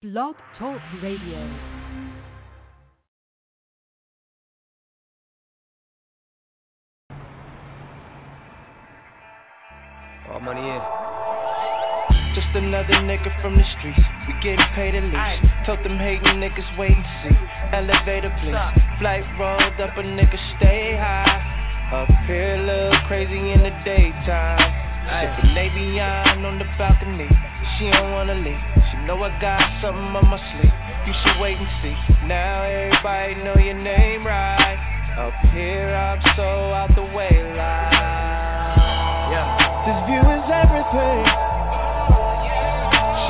Blog Talk Radio. All money in. Just another nigga from the streets. We getting paid at least. Told them hating niggas wait and see. Elevator please. Flight rolled up, a nigga stay high. Up here, look crazy in the daytime. Sipping Navion on the balcony. She don't wanna leave. Know I got something on my sleeve. You should wait and see. Now everybody know your name right. Up here, I'm so out the way, like. Yeah. This view is everything.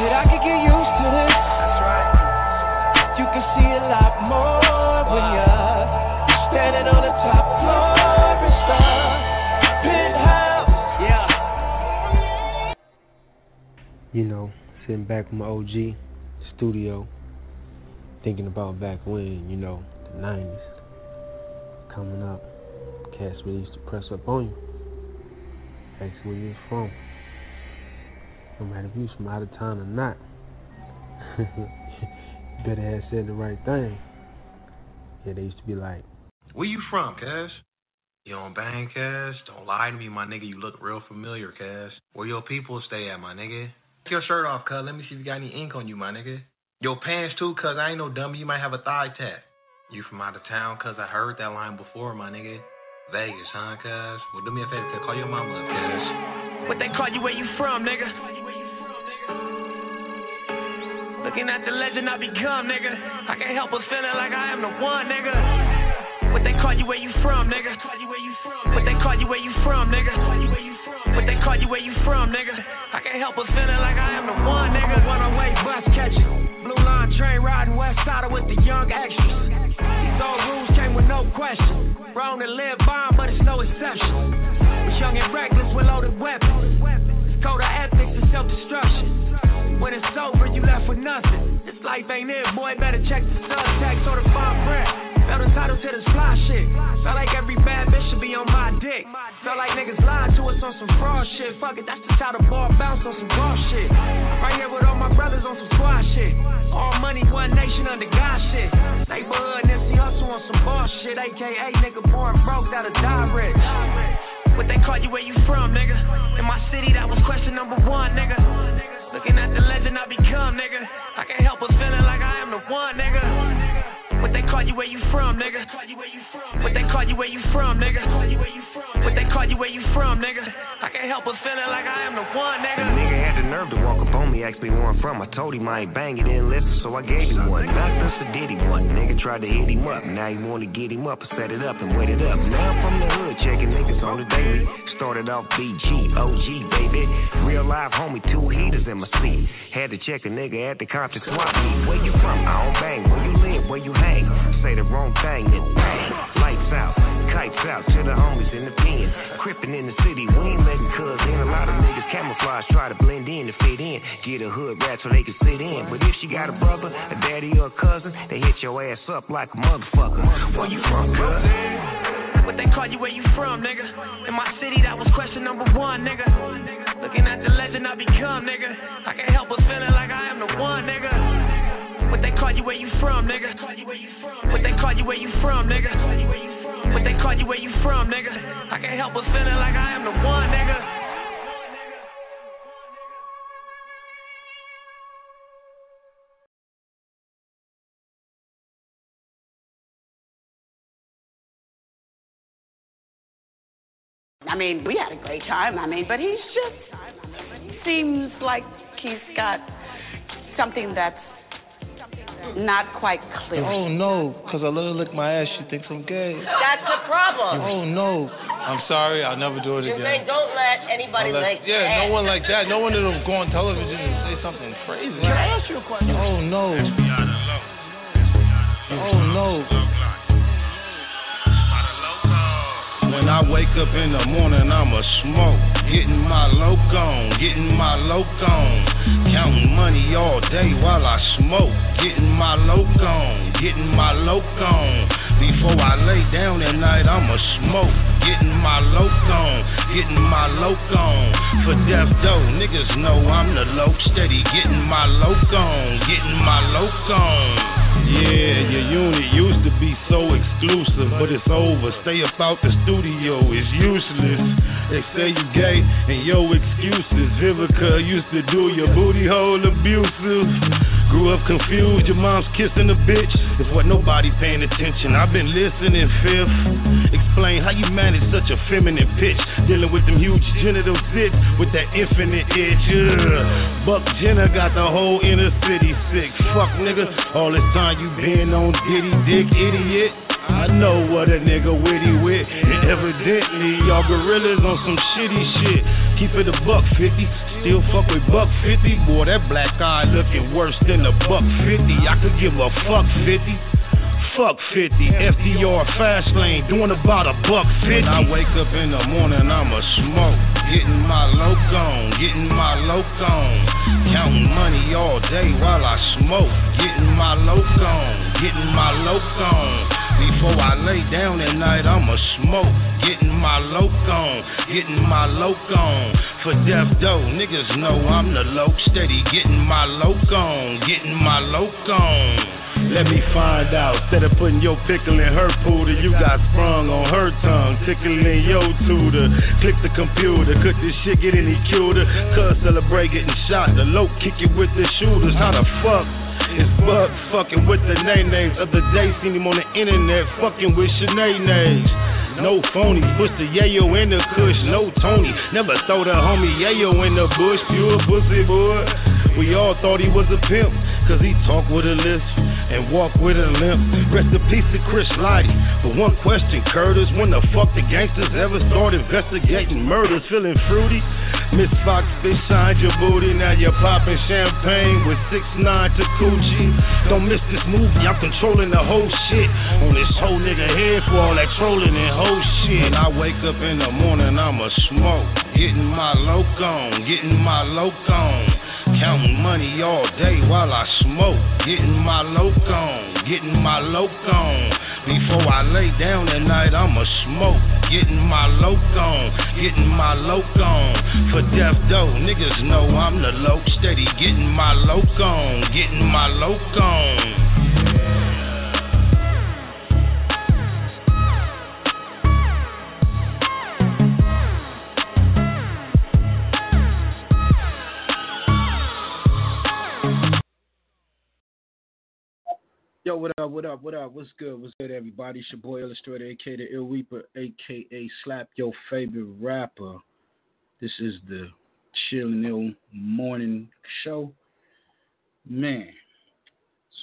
Shit, I could get used to this. That's right. You can see a lot more when you're standing on the top floor and stuff. You know, sitting back with my OG studio, thinking about back when, you know, the 90s coming up. Cats really used to press up on you. Ask where you're from. No matter if you from out of town or not. better have said the right thing. Yeah, they used to be like, Where you from, Cash? You don't bang, Cash? Don't lie to me, my nigga. You look real familiar, Cash. Where your people stay at, my nigga? Your shirt off, cuz. Let me see if you got any ink on you, my nigga. Your pants, too, cuz. I ain't no dummy. You might have a thigh tat. You from out of town, cuz. I heard that line before, my nigga. Vegas, huh, cuz? Well, do me a favor, cuz. Call your mama up, cuz. What they call you, where you from, nigga? Looking at the legend I become, nigga. I can't help but feeling like I am the one, nigga. What they call you, where you from, nigga? What they call you, where you from, nigga? What they call you, where you from, nigga? I can't help but feeling like I am the one, nigga. One away bus catching. Blue line train riding west side with the young extras. These old rules came with no question. Wrong to live by, but it's no exception. Was young and reckless with loaded weapons. Code of ethics and self-destruction. When it's over, you left with nothing. Life ain't it, boy. Better check the subtext or the fine print. Felt entitled to this fly shit. Felt like every bad bitch should be on my dick. Felt like niggas lied to us on some fraud shit. Fuck it, that's just how the ball bounce on some ball shit. Right here with all my brothers on some squad shit. All money, one nation under God shit. Neighborhood Nipsey Hussle on some ball shit. AKA nigga born broke, that'll die rich. What they call you, where you from, nigga? In my city, that was question number one, nigga. Looking at the legend I become, nigga. I can't help but feeling like I am the one, nigga. What they call you, where you from, nigga? What they call you, where you from, nigga? What they call you, where you from, nigga? I can't help but feeling like I am the one, nigga. nigga had the nerve to walk up on me, ask me where I'm from. I told him I ain't bang, he didn't listen, so I gave him one. Knocked us a did he one. Nigga tried to hit him up, now he wanna get him up and set it up and wet it up. Now I'm from the hood, checking niggas on the daily. Started off BG, OG, baby. Real live homie, two heaters in my seat. Had to check a nigga at the Compton swap. Where you from? I don't bang. Where you live? Where you Say the wrong thing, then bang. Lights out, kites out to the homies in the pen. Crippin' in the city, we ain't letting cuz in. A lot of niggas camouflage, try to blend in to fit in. Get a hood rat so they can sit in. But if she got a brother, a daddy, or a cousin, they hit your ass up like a motherfucker. Where you from, cuz? What they call you, where you from, nigga? In my city, that was question number one, nigga. Looking at the legend I become, nigga. I can't help but feeling like I am the one, call you, where you from, nigga? What they call you, where you from, nigga? I can't help but feeling like I am the one, nigga. I mean, we had a great time. I mean, but he's just seems like he's got something that's not quite clear. Oh no, cause I let her lick my ass. She thinks I'm gay. That's the problem. Oh no, I'm sorry. I'll never do it You again. say don't let anybody Unless- like yeah, that. no one like that. No one that'll go on television and say something crazy. Can I ask you a question? Oh no. Oh no. When I wake up in the morning, I'ma smoke. Getting my loc on, getting my loc on. Counting money all day while I smoke. Getting my loc on, getting my loc on. Before I lay down at night, I'ma smoke. Getting my loc on, getting my loc on. For death though, niggas know I'm the loc. Steady getting my loc on, getting my loc on. Yeah, your unit used to be so exclusive, but it's over. Stay about the studio, it's useless. They say you gay, and yo excuses. Vivica used to do your booty hole abusive. Grew up confused, your mom's kissing a bitch. It's what nobody paying attention. I've been listening, fifth. Explain how you manage such a feminine pitch. Dealing with them huge genital zits with that infinite itch. Ugh. Buck Jenner got the whole inner city sick. Fuck nigga, all this time you been on Diddy Dick, idiot. I know what a nigga witty with. And evidently, y'all gorillas on some shitty shit. Keep it a buck fifty. Still fuck with buck fifty. Boy, that black eye looking worse than a buck fifty. I could give a fuck fifty. Fuck 50, FDR fast lane, doing about a buck 50. When I wake up in the morning, I'ma smoke. Getting my loc on, getting my loc on. Counting money all day while I smoke. Getting my loc on, getting my loc on. Before I lay down at night, I'ma smoke. Getting my loc on, getting my loc on. For death though, niggas know I'm the loc. Steady getting my loc on, getting my loc on. Let me find out. Instead of putting your pickle in her pooter, you got sprung on her tongue, tickling your tutor. Click the computer, could this shit get any cuter? Cuz celebrate getting shot, the low kick it with the shooters. How the fuck? It's Buck fucking with the name names of the day. Seen him on the internet fucking with names. No phony, push the yayo in the kush, no Tony. Never throw the homie yayo in the bush, pure pussy boy. We all thought he was a pimp, cause he talk with a lisp and walk with a limp. Rest in peace to Chris Lighty. But one question, Curtis, when the fuck the gangsters ever start investigating murders? Feeling fruity? Miss Fox fish signed your booty, now you're popping champagne with 6 9 to Don't miss this movie, I'm controlling the whole shit. On this whole nigga head for all that trolling and whole shit. When I wake up in the morning, I'ma smoke. Getting my loc on, getting my loc on. Counting money all day while I smoke. Getting my loc on, getting my loc on. Before I lay down at night, I'ma smoke. Getting my loc on, getting my loc on. For death though, niggas know I'm the loc. Steady getting my loc on, getting my loc on. What up, what up. What's good? What's good, everybody? It's your boy Illustrator, aka the Ill Reaper, aka Slap Your Favorite Rapper. This is the Chill and Ill Morning Show. Man,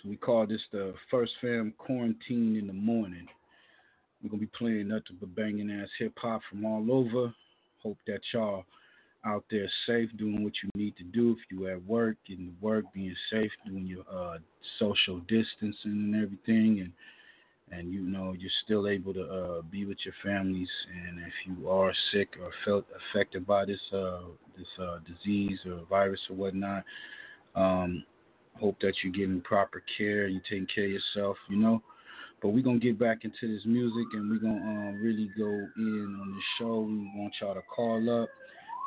so we call this the First Fam Quarantine in the Morning. We're to be playing nothing but banging ass hip hop from all over. Hope that y'all out there safe, doing what you need to do. If you at work, getting to work, being safe, doing your uh, social distancing and everything, and and you know you're still able to uh, be with your families. And if you are sick or felt affected by this uh, this uh, disease or virus or whatnot, um, hope that you're getting proper care. You're taking care of yourself. You know. But we're gonna get back into this music and we're gonna uh, really go in on this show. We want y'all to call up.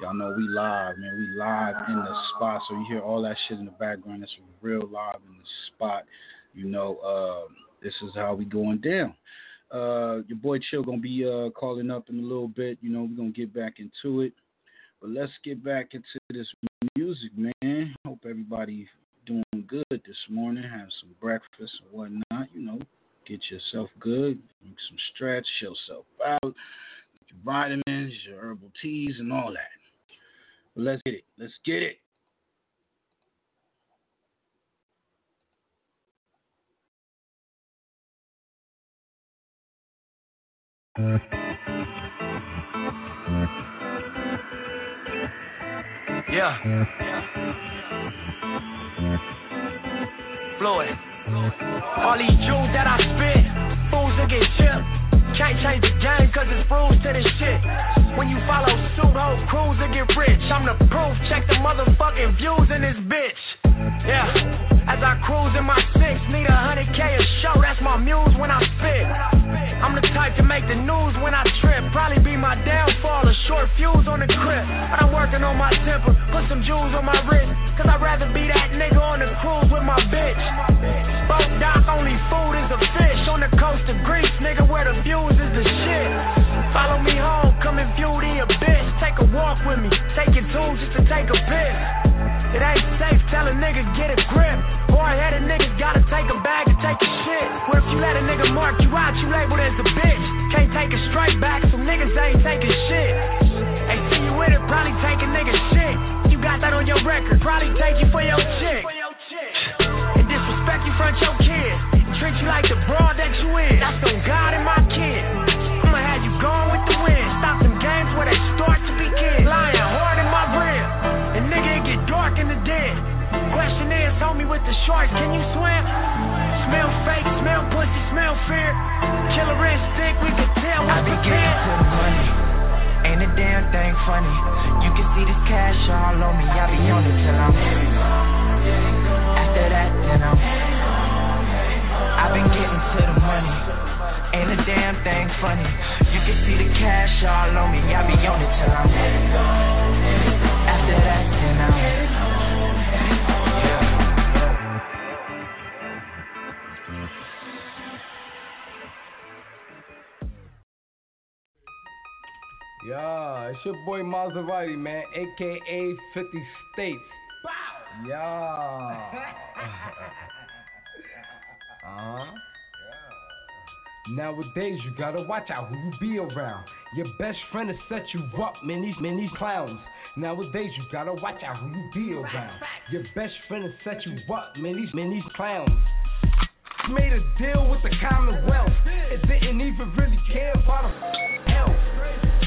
Y'all know we live, man. We live in the spot. So you hear all that shit in the background. It's real live in the spot. You know, uh, this is how we going down. Uh, your boy Chill gonna be uh, calling up in a little bit. You know, we're gonna get back into it. But let's get back into this music, man. Hope everybody doing good this morning. Have some breakfast and whatnot. You know, get yourself good, make some stretch, chill yourself out, your vitamins, your herbal teas, and all that. Let's get it. Let's get it. Yeah. Floyd. All these jewels that I spit, fools that get chipped. Can't change the game cause it's rules to this shit. When you follow suit, whole crews will get rich. I'm the proof, check the motherfucking views in this bitch. Yeah. As I cruise in my six, need a hundred K a show, that's my muse when I spit. I'm the type to make the news when I trip. Probably be my downfall, a short fuse on the crib. But I'm working on my temper, put some jewels on my wrist. Cause I'd rather be that nigga on the cruise with my bitch. Boat dock, only food a fish. On the coast of Greece, nigga, where the views is the shit. Follow me home, come and view the abyss. Take a walk with me, take your tools just to take a piss. It ain't safe, tell a nigga get a grip. Hard headed niggas gotta take a bag and take a shit. Where if you let a nigga mark you out, you labeled as a bitch? Can't take a straight back, so niggas ain't taking shit. Hey, see you with it, probably take a nigga shit. You got that on your record, probably take you for your chick. And disrespect you front your kids. Treat you like the broad that you is. That's on God and my kid. I'ma have you going with the wind. Stop them games where they start to begin. Lying hard in my rib. And nigga, it get dark in the den. Question is, homie with the sharks, can you swim? Smell fake, smell pussy, smell fear. Killer instinct, we can tell I what's be the getting to the money. Ain't a damn thing funny. You can see this cash all on me. I be on it till I'm. After that, then I'm. I've been getting to the money. Ain't a damn thing funny. You can see the cash all on me. I be on it till I'm. After that, then I'm. Yeah, it's your boy Maserati, man, aka 50 States. Yeah. uh-huh. Nowadays, you gotta watch out who you be around. Your best friend will set you up, man, these, man, these clowns. Nowadays, you gotta watch out who you be around. Your best friend will set you up, man, these, man, these clowns. Made a deal with the Commonwealth. It didn't even really care about the health.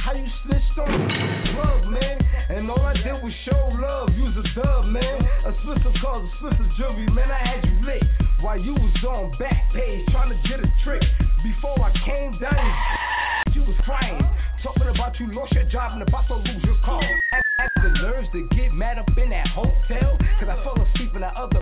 How you snitched on love, man? And all I did was show love. Use a dub, man. A Spencer calls a Spencer jewelry, man. I had you lit while you was on Backpage trying to get a trick. Before I came down, you was crying. Talking about you lost your job and about to lose your car. Had, had the nerves to get mad up in that hotel. Cause I fell asleep in that other.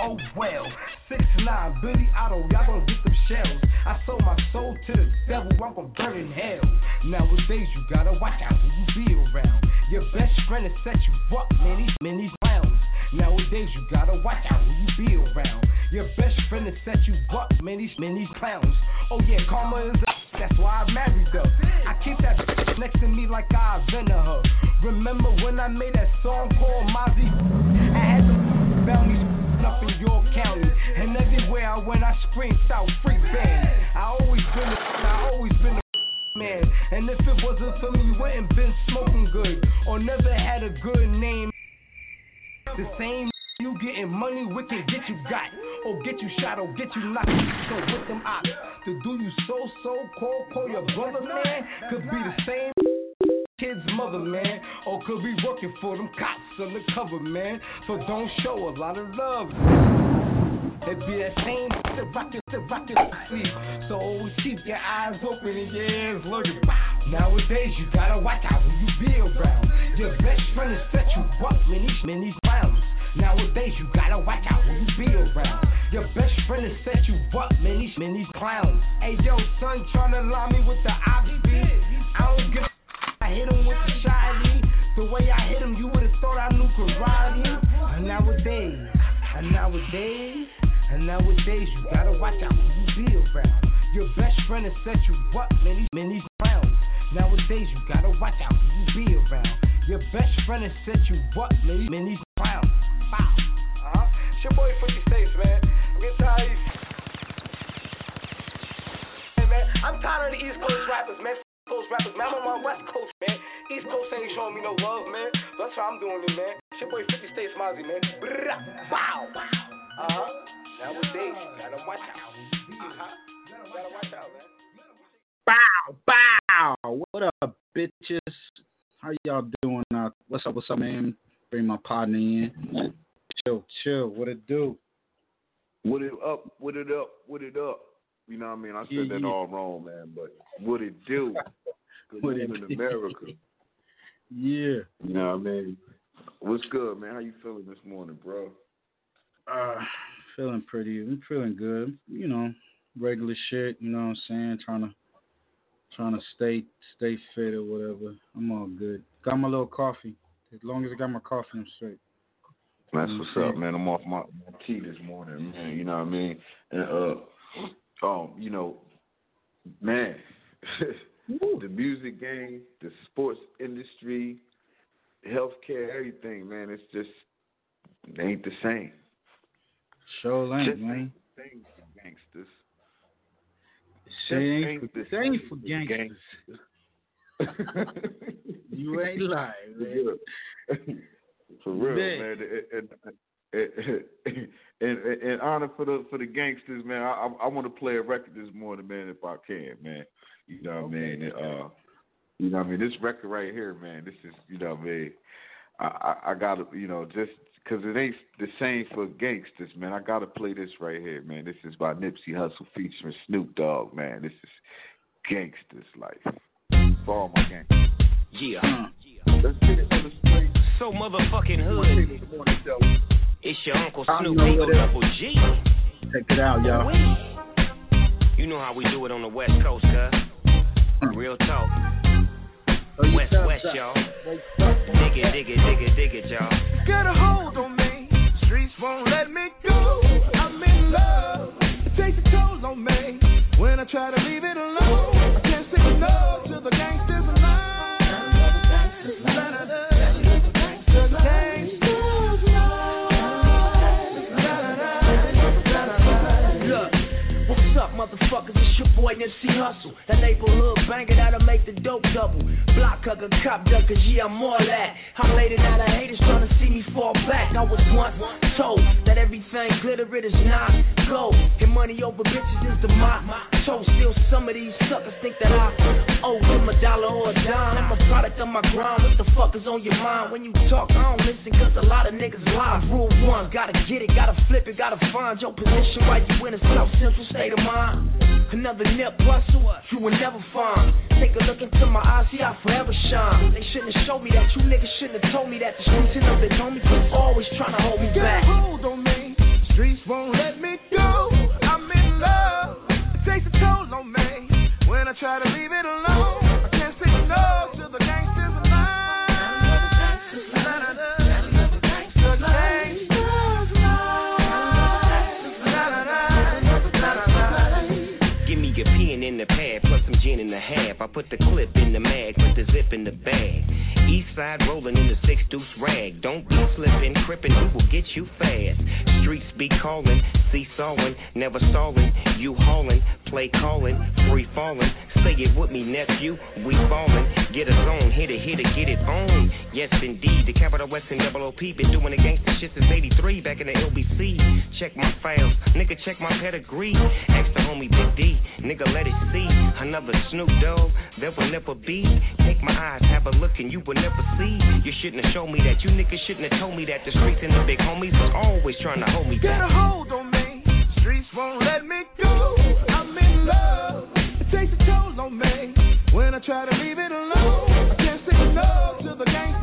Oh well, six nine, Billy Otto, y'all gonna get them shells. I sold my soul to the devil, I'm gonna burn in hell. Nowadays you gotta watch out who you be around. Your best friend will set you up, man. These man, these clowns. Nowadays you gotta watch out who you be around. Your best friend will set you up, man. These man, these clowns. Oh yeah, karma is up. That's why I married her. I keep that bitch next to me like I invented her. Remember when I made that song called Mozzie? I had the bounties up in York County. And everywhere I went, I screamed South Freak Band. I always been the, I always been the man. And if it wasn't for me, you wouldn't been smoking good. Or never had a good name. The same you getting money, can get you got. Or get you shot, or get you knocked. So with them ops, to do you so so call, call your brother, man. Could be the same kid's mother, man. Or could be working for them cops undercover, man. So don't show a lot of love. It be that same sleep. So always keep your eyes open and your ears looking. Nowadays, you gotta watch out who you be around. Your best friend is set you up, man, these, these clowns. Nowadays, you gotta watch out who you be around. Your best friend is set you up, man, these, man, these clowns. Hey, yo, son, tryna lie me with the obby. I don't give I hit him with the shotty. The way I hit him, you would've thought I knew karate. And nowadays, and nowadays, and nowadays, you gotta watch out who you be around. Your best friend has set you up, man, these, man, these clowns. Nowadays, you gotta watch out who you be around. Your best friend has set you up, man, these, man, these clowns. Wow. Uh-huh. It's your boy 50 States, man. I'm getting tired of these. Hey, man, I'm tired of the East Coast rappers, man. Coast rappers, man. I'm on my West Coast, man. East Coast ain't showing me no love, man. That's why I'm doing it, man. It's your boy 50 States Mozzie, man. Brrrah. Wow. Uh huh. Nowadays, you gotta watch out. Uh-huh. Gotta watch out, man. Bow, bow. What up, bitches? How y'all doing out? What's up, what's up, man? Bring my partner in. Chill, chill. What it do? What it up? What it up? What it up? You know what I mean? I said Yeah, that yeah. all wrong, man. But what it do? It in do? America. Yeah. You know what I mean? What's good, man? How you feeling this morning, bro? Uh, feeling pretty. I'm feeling good. You know, regular shit. You know what I'm saying? Trying to Trying to stay stay fit or whatever. I'm all good. Got my little coffee. As long as I got my coffee, I'm straight. That's what's up, man. I'm off my, my tea this morning, man. You know what I mean? And uh, um, you know, man, the music game, the sports industry, healthcare, everything, man. It's just it ain't the same. Sure ain't, Just man. Same for gangsters. Shit ain't, ain't the for same for gangsters. you ain't lying, man. For real, Man. man. And, and, and, and, and honor for the for the gangsters, man. I I, I want to play a record this morning, man, if I can, man. You know what I mean? And, uh, you know what I mean? This record right here, man. This is, you know what I mean? I I, I gotta, you know, just because it ain't the same for gangsters, man. I gotta play this right here, man. This is by Nipsey Hussle featuring Snoop Dogg, man. This is gangsters life for all my gangsters. Yeah. Let's get it on the straight. So motherfucking hood. It's your Uncle I Snoop know Eagle what it- Double G. Check it out, y'all. You know how we do it on the West Coast, cuz. Real talk. Oh, West, West, tough. y'all. Dig it, dig it, dig it, dig it, y'all. Got a hold on me. Streets won't let me go. I'm in love. It takes a toll on me. When I try to leave it boy Nipsey Hussle. That neighborhood banger that'll make the dope double. Block hugger, cop ducker, yeah, I'm all that. I'm it out of haters trying to see me fall back. I was once told that everything glitter it is not gold. And money over bitches is the motto. Still, some of these suckers think that I owe them a dollar or a dime. I'm a product of my grind. What the fuck is on your mind? When you talk, I don't listen, cause a lot of niggas lie. Rule one, gotta get it, gotta flip it, gotta find your position right you in a South Central state of mind. Another nip bustle, you will never find. Take a look into my eyes, see I forever shine. They shouldn't have showed me that, you niggas shouldn't have told me that. The streets up they told me, cause always trying to hold me back. a hold on me. Streets won't let me go. I'm in love. It takes a toll on me. When I try to leave it alone, I can't say no put the clip in the mag, put the zip in the bag. East side rolling in the six deuce rag. Don't be crippin', we will get you fast. Streets be calling, seesawing, never stalling. You hauling, play calling, free falling. Say it with me, nephew. We ballin', get us on, hit it, hit it, get it on. Yes, indeed, the capital West and double OP been doing the gangsta shit since '83, back in the LBC. Check my files, nigga, check my pedigree. Ask the homie Big D, nigga, let it see. Another Snoop Dogg, there will never be. Take my eyes, have a look, and you will never see. You shouldn't have shown me that. You niggas shouldn't have told me that. The streets and the big homies was always trying to hold me Got back. a hold on me. Streets won't let me go. I'm in love. It takes a toll on me. When I try to leave it alone, I can't say no to the gangsters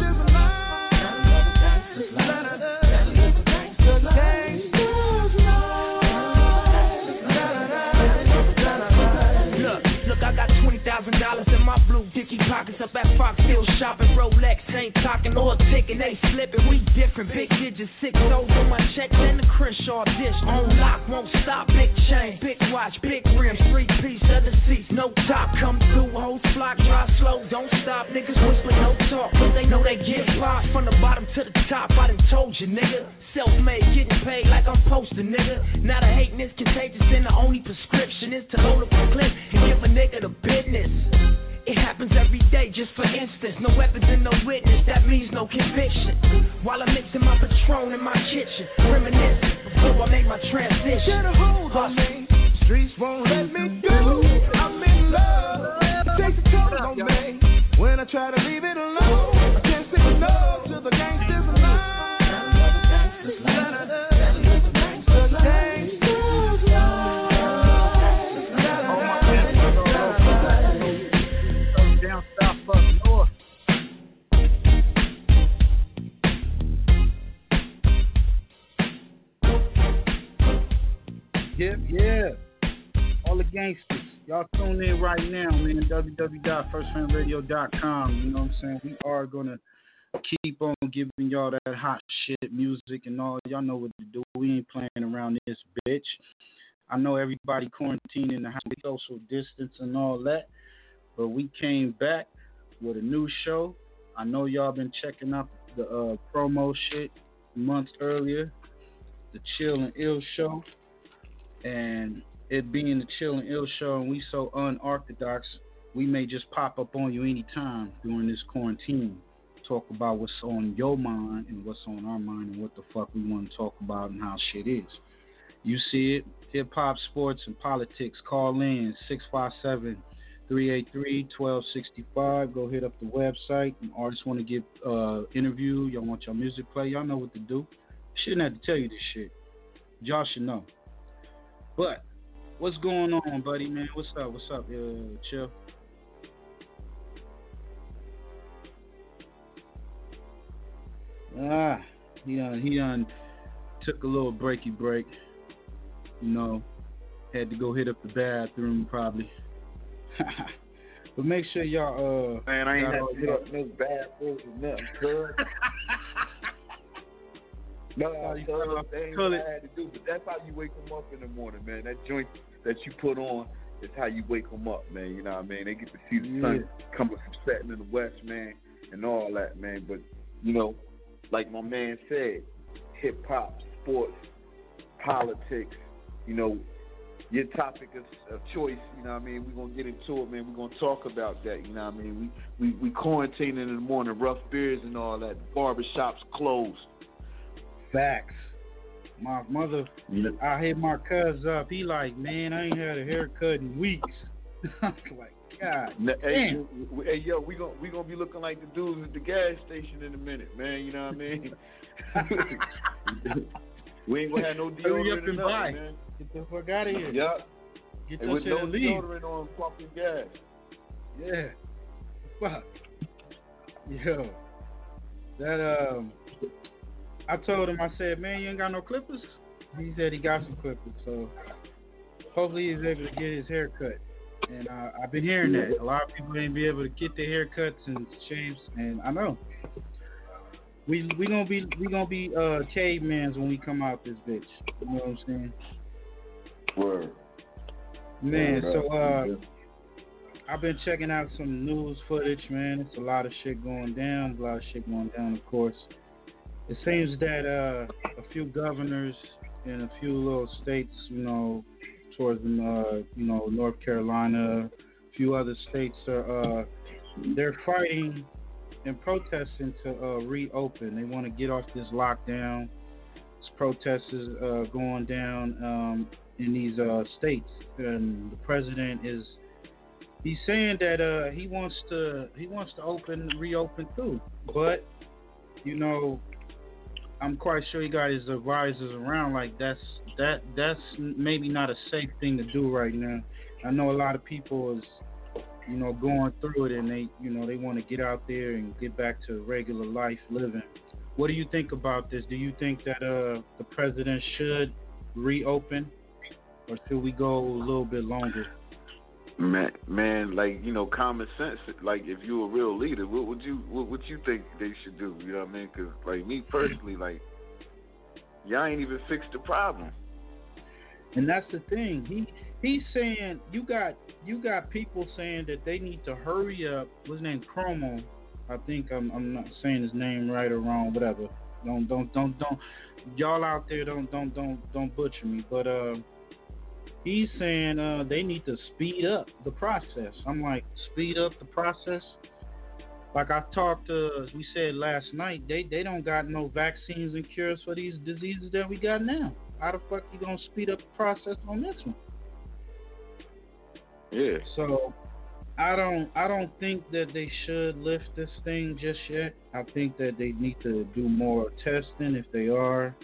my pockets up at Fox Hill shopping. Rolex ain't talking or ticking, they slipping. We different, big digits, six on my check, and the Crenshaw dish. On lock, won't stop, big chain, big watch, big rims, three piece of the seats, no top. Come through, hoes flock, drive slow, don't stop. Niggas whisper, no talk, but they know they get popped from the bottom to the top. I done told you, nigga. Self-made, getting paid like I'm posted, nigga. Now the hating is contagious, and the only prescription is to load up a clip and give a nigga the business. It happens every day, just for instance. No weapons and no witness, that means no conviction. While I'm mixing my Patron in my kitchen, reminiscing before I make my transition. Get a hold on me. Streets won't let me go. I'm in love. Takes a toll on me. When I try to leave it alone, Yeah. All the gangsters. y'all tune in right now, man. www.firstfamradio.com. You know what I'm saying? We are gonna keep on giving y'all that hot shit music and all. Y'all know what to do. We ain't playing around this bitch. I know everybody quarantined in the house, social distance and all that, but we came back with a new show. I know y'all been checking out the uh, promo shit months earlier, the Chill and Ill show, and it being the Chill and Ill show, and we so unorthodox, we may just pop up on you anytime during this quarantine. Talk about what's on your mind and what's on our mind and what the fuck we want to talk about and how shit is. You see it, hip hop, sports, and politics. Call in 657 383 1265. Go hit up the website. Artists want to get uh, interview. Y'all want your music play. Y'all know what to do. Shouldn't have to tell you this shit. Y'all should know. But what's going on, buddy, man? What's up? What's up, uh, Chill? Ah, he done, he done took a little breaky break. You know, had to go hit up the bathroom probably. but make sure y'all uh Man, I ain't had to hit up no bathrooms or nothing, No, Oh, you cuz, cut off- that cut it. I had to do. But that's how you wake them up in the morning, man. That joint that you put on is how you wake them up, man. You know what I mean? They get to see the sun coming from setting in the west, man, and all that, man. But, you know, like my man said, hip hop, sports, politics, you know, your topic of, of choice, you know what I mean? We're gonna get into it, man. We're gonna talk about that, you know what I mean? We we, we quarantining in the morning, rough beers and all that. Barbershops closed. Facts. My mother, I hit my cuz up. He like, man, I ain't had a haircut in weeks. I'm like, God N- Hey, damn. w- w- hey, yo, we gonna we gonna be looking like the dudes at the gas station in a minute, man. You know what I mean? we ain't gonna have no Hurry up deodorant and nothing, buy. man. Get the fuck out of here. Yup. Get Hey, with shit no and leave. deodorant on pumping gas. Yeah. Fuck. Yo. That um I told him I said, Man, you ain't got no clippers? He said he got some clippers, so hopefully he's able to get his hair cut. And uh, I've been hearing that. A lot of people ain't be able to get their haircuts and shaves and I know. We we gonna be we gonna be uh cavemans when we come out this bitch. You know what I'm saying? Word. Man, Word so uh I've been checking out some news footage, man. It's a lot of shit going down. A lot of shit going down, of course. It seems that uh, a few governors in a few little states, you know, towards uh, you know North Carolina, a few other states are uh, they're fighting and protesting to uh, reopen. They want to get off this lockdown. This protest is uh, going down um, in these uh, states, and the president is he's saying that uh, he wants to he wants to open reopen too, but you know I'm quite sure he got his advisors around. Like that's that that's maybe not a safe thing to do right now. I know a lot of people is you know going through it and they you know they want to get out there and get back to regular life living. What do you think about this? Do you think that uh the president should reopen, or should we go a little bit longer? Man, man, like you know, common sense. Like, if you a real leader, what would you what would you think they should do? You know what I mean? Because, like me personally, like y'all ain't even fixed the problem. And that's the thing. He he's saying you got you got people saying that they need to hurry up. What's name? Chromo. I think I'm I'm not saying his name right or wrong, whatever. Don't don't don't don't y'all out there don't don't don't don't butcher me. But uh he's saying uh they need to speed up the process. I'm like, speed up the process? Like I talked to we said last night, they they don't got no vaccines and cures for these diseases that we got now. How the fuck you gonna speed up the process on this one? Yeah. So I don't I don't think that they should lift this thing just yet. I think that they need to do more testing if they are.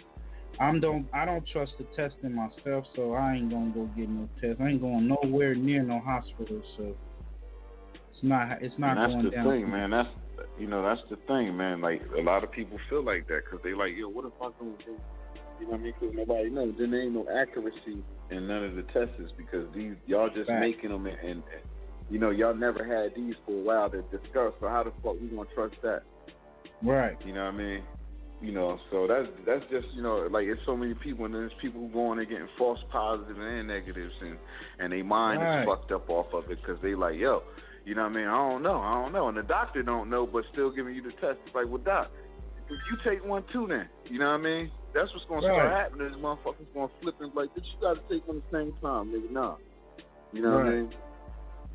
I'm don't I don't trust the testing myself, so I ain't gonna go get no test. I ain't going nowhere near no hospital, so it's not it's not and that's going the down. thing, man. That's you know that's the thing, man. Like a lot of people feel like that because they like, yo, what if I go do You know what I mean? Because nobody knows. Then there ain't no accuracy in none of the tests because these y'all just Fact. making them and, and you know y'all never had these for a while to discuss. So how the fuck we gonna trust that? Right. You know what I mean? You know, so that's that's just you know like it's so many people and there's people who go on and getting false positives and negatives and and their mind Right. is fucked up off of it because they like yo, you know what I mean? I don't know, I don't know, and the doctor don't know, but still giving you the test. It's like, well, doc, if you take one too, then you know what I mean? That's what's gonna start happening. Is motherfuckers gonna flip and like, bitch, you gotta take one at the same time, nigga. Nah, you know what I mean?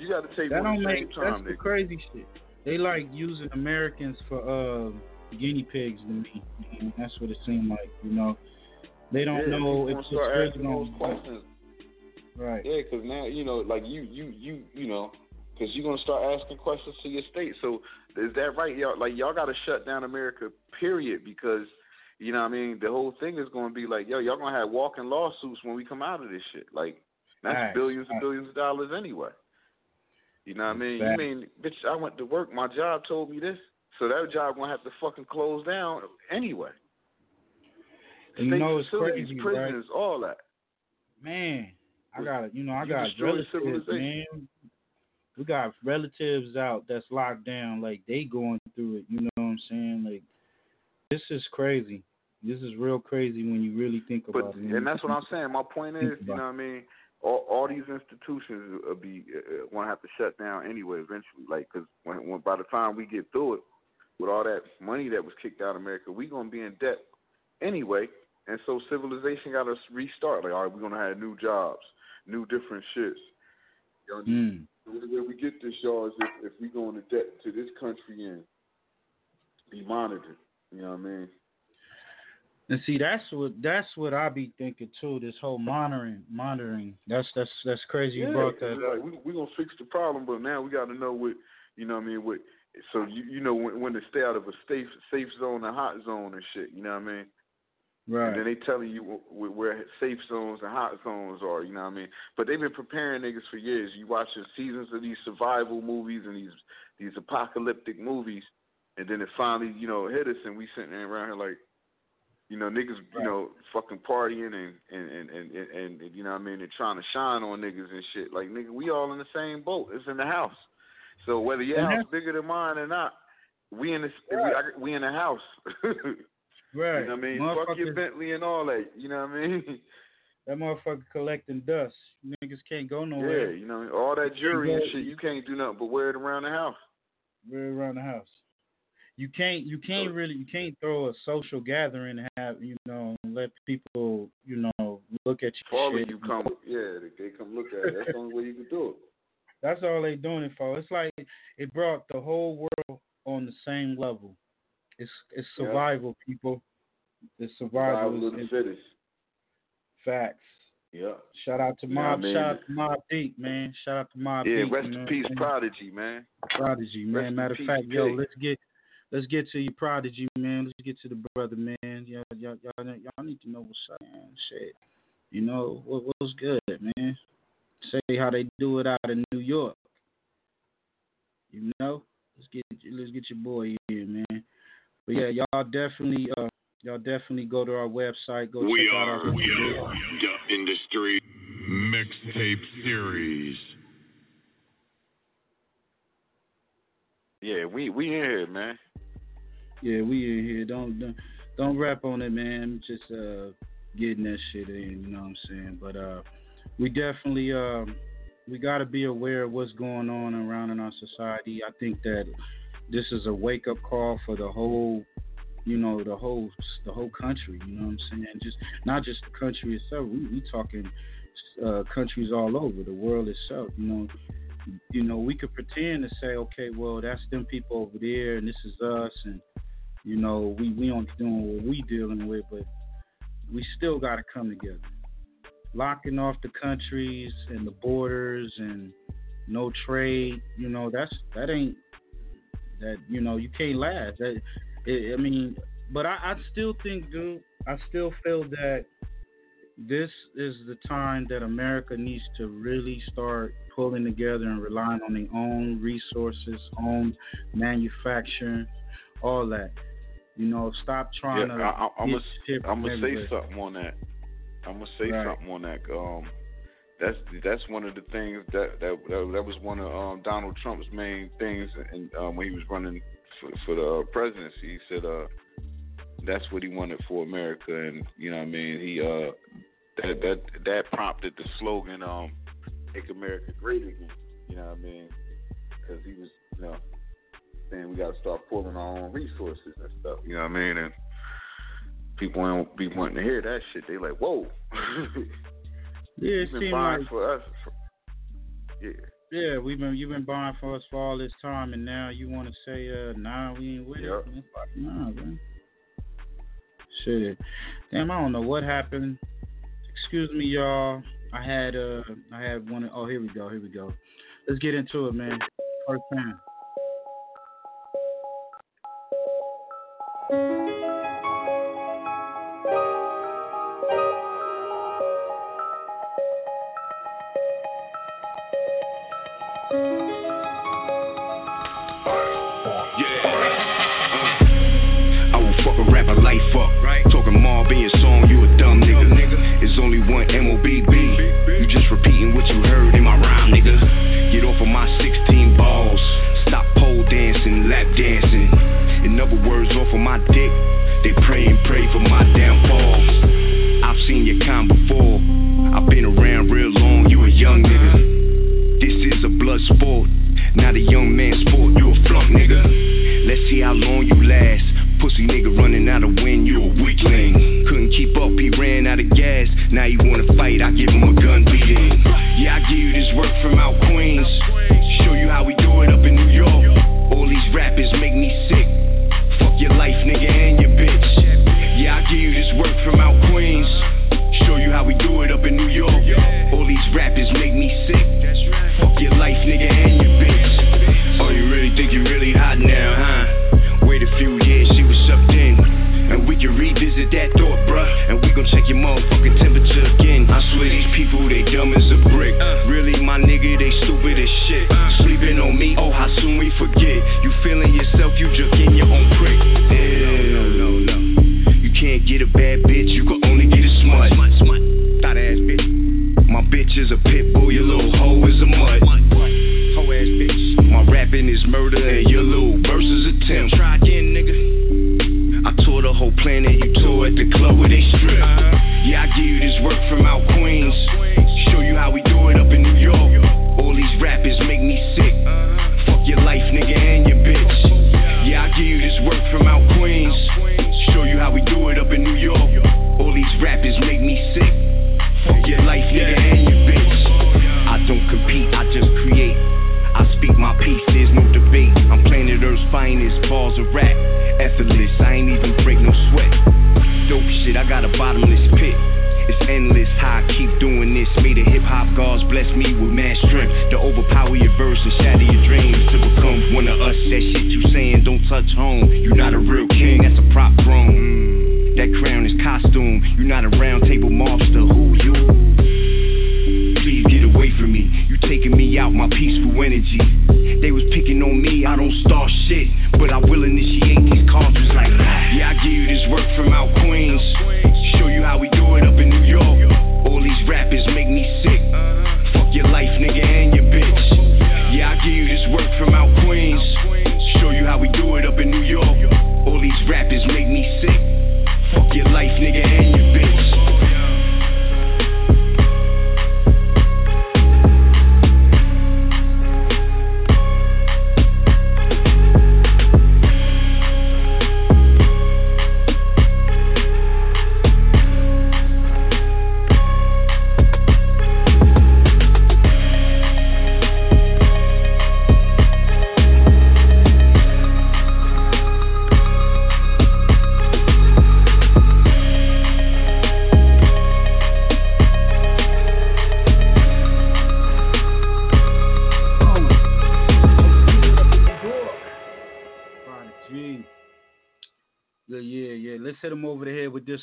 you gotta take That one don't at the make same time, that's the crazy shit. They like using Americans for uh, guinea pigs to me. man. That's what it seemed like. You know, they don't yeah, know if it's those questions. Right. Yeah, because now you know, like you, you, you, you know, because you're gonna start asking questions to your state. So is that right, y'all? Like y'all got to shut down America, period, because you know, what I mean, the whole thing is gonna be like, yo, y'all gonna have walking lawsuits when we come out of this shit. Like that's Facts. billions and billions of dollars anyway. You know what I mean? Facts. You mean, bitch, I went to work. My job told me this, so that job gonna have to fucking close down anyway. And you know it's crazy, prisons, all that. Man, I got you know I You got relatives, man. We got relatives out that's locked down, like they going through it. You know what I'm saying? Like this is crazy. This is real crazy when you really think But about it. and that's what I'm saying. My point is, you know what I mean. All, all these institutions will be uh, want to have to shut down anyway eventually. Like, because when, when by the time we get through it, with all that money that was kicked out of America, we gonna be in debt anyway. And so civilization got to restart. Like, all right, we're gonna have new jobs, new different shits. Y'all Mm. the only way we get this, y'all, is if, if we go into debt to this country and be monitored. You know what I mean? And see, that's what that's what I be thinking too. This whole monitoring, monitoring. That's that's that's crazy. You yeah, brought that. like, we we gonna fix the problem, but now we got to know what you know. what I mean, what so you you know when, when to stay out of a safe safe zone and hot zone and shit. You know what I mean? Right. And then they telling you wh- wh- where safe zones and hot zones are. You know what I mean? But they've been preparing niggas for years. You watch the seasons of these survival movies and these these apocalyptic movies, and then it finally you know hit us, and we sitting there around here like. You know, niggas, you know, fucking partying and and, and and and and you know what I mean, and trying to shine on niggas and shit. Like nigga, we all in the same boat. It's in the house. So whether your house bigger than mine or not, we in the we, we in the house. Right. You know what I mean? Fuck your Bentley and all that. You know what I mean? That motherfucker collecting dust. Niggas can't go nowhere. Yeah, you know all that jewelry and shit. You can't do nothing but wear it around the house. We're around the house. You can't you can't really you can't throw a social gathering and have you know let people you know look at your Follow you come, yeah, they, they come look at it. That's the only way you can do it. That's all they doing it for. It's like it brought the whole world on the same level. It's it's Yeah. survival, people. It's survival. Survival of the fittest. Facts. Yeah. Shout out to Mobb. mean? Shout out to Mobb Deep, man. Shout out to Mobb Yeah, Deep. rest know in peace, Prodigy, man. Prodigy, man. Rest Matter of fact, yo, let's get let's get to your Prodigy, man. Let's get to the brother, man. Y'all, y'all, y'all, y'all need to know what's up, man. Shit, you know what what's good, man. Say how they do it out in New York. You know, let's get let's get your boy here, man. But yeah, y'all definitely uh y'all definitely go to our website. Go We check out are our the industry mixtape series. Yeah, we we in here, man. Yeah, we in here. Don't don't, don't rap on it, man. Just uh getting that shit in, you know what I'm saying? But uh we definitely um we got to be aware of what's going on around in our society. I think that this is a wake up call for the whole you know the whole the whole country, you know what I'm saying? Just not just the country itself. We we talking uh countries all over the world itself, you know you know, we could pretend to say, okay, well, that's them people over there, and this is us, and you know, we we only doing what we dealing with, but we still got to come together. Locking off the countries and the borders and no trade, you know, that's that ain't that you know you can't last. That it, I mean, but I, I still think, dude, I still feel that this is the time that America needs to really start pulling together and relying on their own resources, own manufacturing, all that. You know, stop trying yeah, to. I, I'm gonna I'm gonna say something on that. I'm gonna say Right. something on that. Um, that's that's one of the things that that that, that was one of um, Donald Trump's main things, and um, when he was running for, for the presidency, he said uh, that's what he wanted for America, and you know what I mean. He uh, that that that prompted the slogan um, "Make America Great Again." You know what I mean? Because he was you know saying we got to start pulling our own resources and stuff. You know what I mean? And people don't be wanting to hear that shit. They like, whoa. Yeah, it You've been buying like for us. For, yeah. yeah, we've been you've been buying for us for all this time, and now you want to say, uh, nah, we ain't with Yep. it. Like, nah, man. Shit, damn, I don't know what happened. Excuse me, y'all. I had uh, I had one. Oh, here we go. Here we go. Let's get into it, man. First time. A life up. Talking Marv in your song, you a dumb nigga. It's only one MOBB. You just repeating what you heard in my rhyme, nigga. Get off of my 16 balls. Stop pole dancing, lap dancing. In other words, off of my dick. They pray and pray for my downfall. I've seen your kind before. I've been around real long, you a young nigga. This is a blood sport, not a young man's sport. You a flunk nigga. Let's see how long you last. Pussy nigga running out of wind, you a weakling. Couldn't keep up, he ran out of gas. Now he wanna fight, I give him a gun beating. Yeah, I give you this work from out Queens.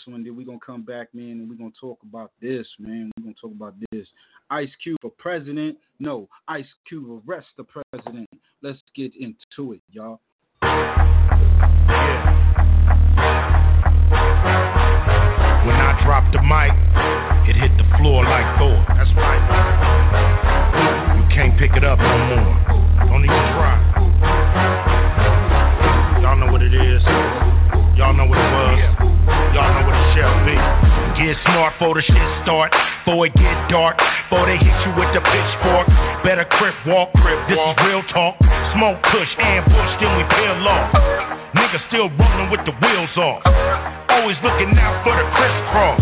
One. Then we're gonna come back, man, and we're gonna talk about this, man. We're gonna talk about this. Ice Cube for president. No, Ice Cube arrest the president. Let's get into it, y'all. When I dropped the mic, it hit the floor like Thor. That's right. You can't pick it up no more. Don't even try. Y'all know what it is. Y'all know what it was. Y'all know what it shall be. Get smart for the shit start. Before it get dark. Before they hit you with the pitchfork. Better crip walk. Crip this is real talk. Smoke push, ambush, then we peel off. Niggas still rolling with the wheels off. Always looking out for the crisscross.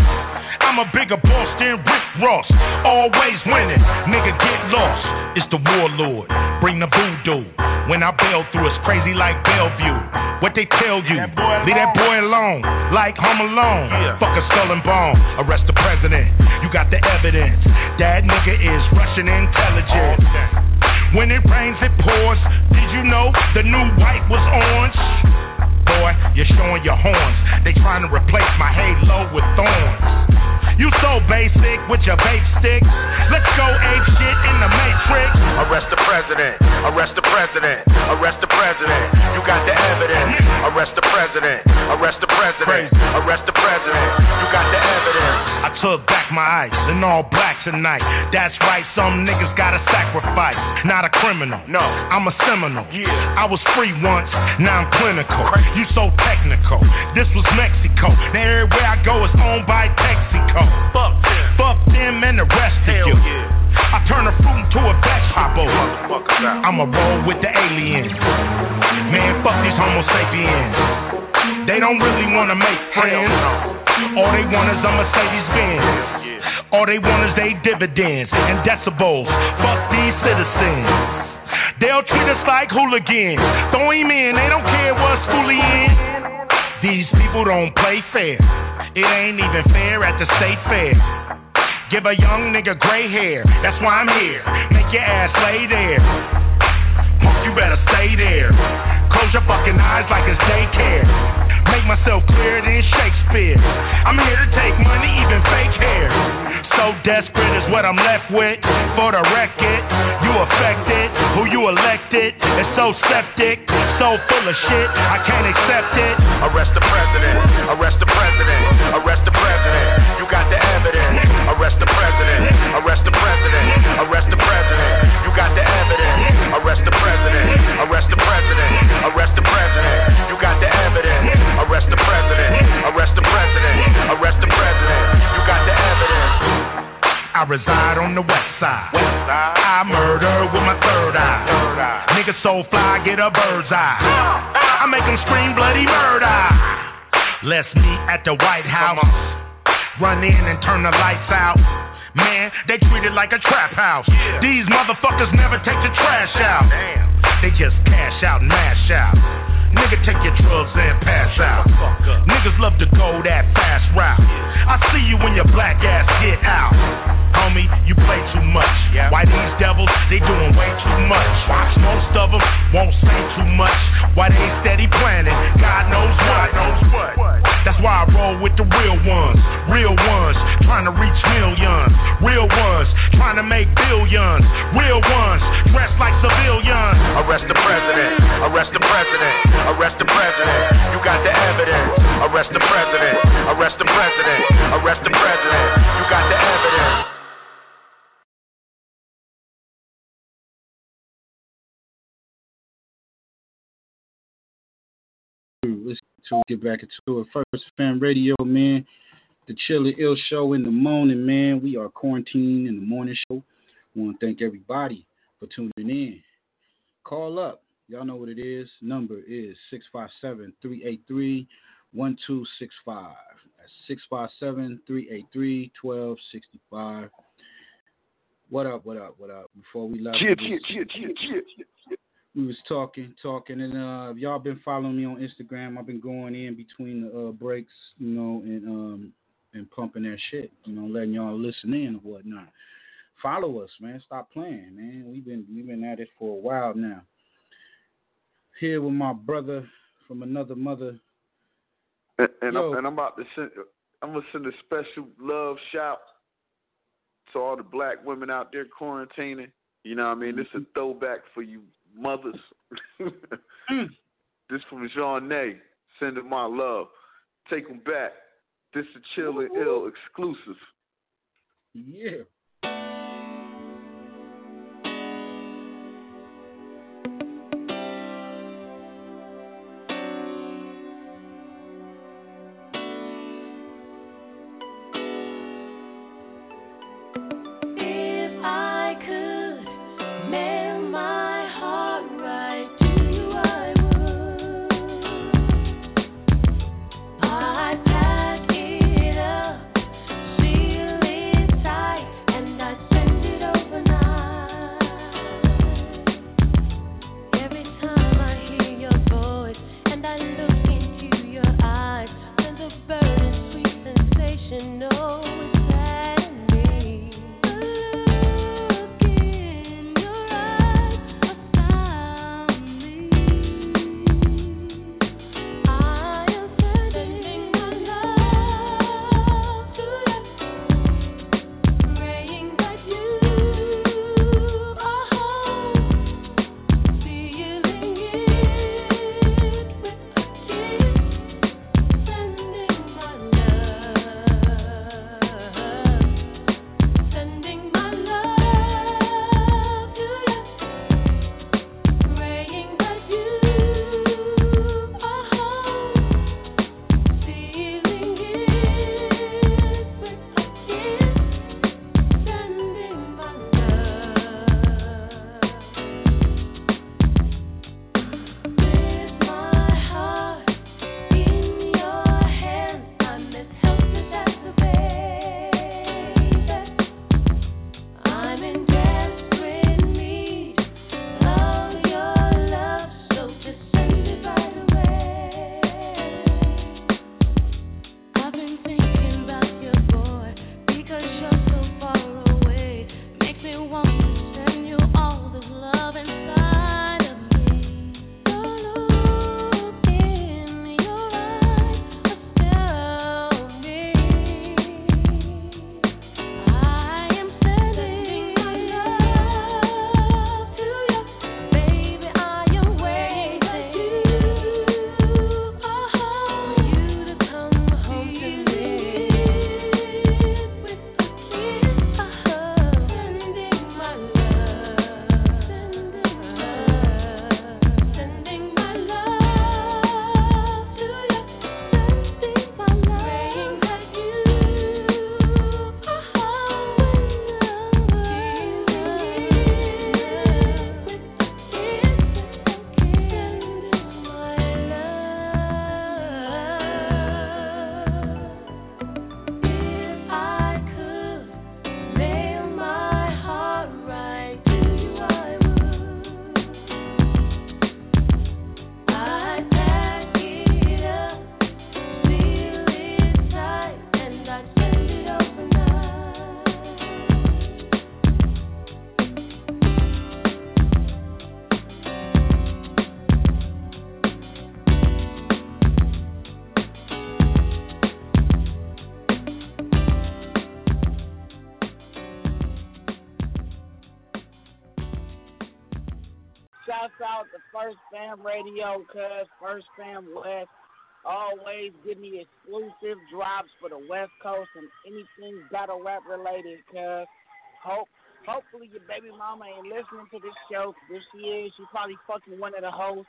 I'm a bigger boss than Rick Ross. Always winning. Nigga, get lost. It's the warlord. Bring the voodoo. When I bail through, it's crazy like Bellevue. What they tell you? Leave that boy alone. Like Home Alone. Fuck a and bone. Arrest the president. You got the evidence. That nigga is Russian intelligence. When it rains, it pours. Did you know the new white was orange? Boy, you're showing your horns. They trying to replace my halo with thorns. You so basic with your vape stick. Let's go ape shit in the matrix. Arrest the president. Arrest the president. Arrest the president. You got the evidence. Arrest the president. Arrest the president. Arrest the president. You got the evidence. I took back my ice and all black tonight. That's right, some niggas gotta sacrifice. Not a criminal. No, I'm a Seminole. Yeah. I was free once, now I'm clinical. You so technical. This was Mexico. Now everywhere I go is owned by Texaco. Fuck them. Fuck them and the rest of you. I turn a fruit into a vegetable. I'ma roll with the aliens. Man, fuck these Homo sapiens. They don't really wanna make friends. All they want is a Mercedes Benz. All they want is they dividends and decibels. Fuck these citizens. They'll treat us like hooligans. Throw him in, they don't care what school he in. These people don't play fair. It ain't even fair at the state fair. Give a young nigga gray hair, that's why I'm here. Make your ass lay there. You better stay there. Close your fucking eyes like it's daycare. Make myself clearer than Shakespeare. I'm here to take money, even fake hair. So desperate is what I'm left with. For the record, affected. Who you elected is so septic, so full of shit. I can't accept it. Arrest the president. Arrest the president. Arrest the president. You got the evidence. Arrest the president. Arrest the president. Arrest the president. You got the evidence. Arrest the president. Arrest the president. Arrest the president. You got the evidence. Arrest the president. Arrest the president. Arrest the president. You got the evidence. I reside on the west side. West murder so fly, get a bird's eye. I make them scream bloody murder. Let's meet at the White House. Run in and turn the lights out. Man, they treat it like a trap house. These motherfuckers never take the trash out. They just cash out and mash out. Nigga, take your drugs and pass out. Niggas love to go that fast route. I see you when your black ass get out. Homie, you play too much. Why these devils, they doing way too much. Watch Most of them won't say too much. Why they steady planning, God knows what. That's why I roll with the real ones. Real ones, trying to reach millions. Real ones, trying to make billions. Real ones, dressed like civilians. Arrest the president. Arrest the president. Arrest the president. You got the evidence. Arrest the president. Arrest the president. Arrest the president. You got the evidence. Let's get back into it. First Fam Radio, man. The Chill & Ill Show in the morning, man. We are quarantined in the morning show. Want to thank everybody for tuning in. Call up. Y'all know what it is. Number is 657 383 1265. That's 657 383 1265. What up, what up, what up? Before we left, we was talking, talking, and uh, if y'all been following me on Instagram. I've been going in between the uh, breaks, you know, and um and pumping that shit, you know, letting y'all listen in and whatnot. Follow us, man. Stop playing, man. We've been we've been at it for a while now here with my brother from another mother. And, and I'm, and I'm about to send, I'm gonna send a special love shout to all the black women out there quarantining. You know what I mean? This is a mm-hmm. throwback for you mothers. mm. This from Jean Nay. Sending my love. Take them back. This is Chill and Ill exclusive. Yeah. First Fam Radio, cuz First Fam West always give me exclusive drops for the West Coast and anything battle rap related, cuz hope hopefully your baby mama ain't listening to this show this year. She's probably fucking one of the hosts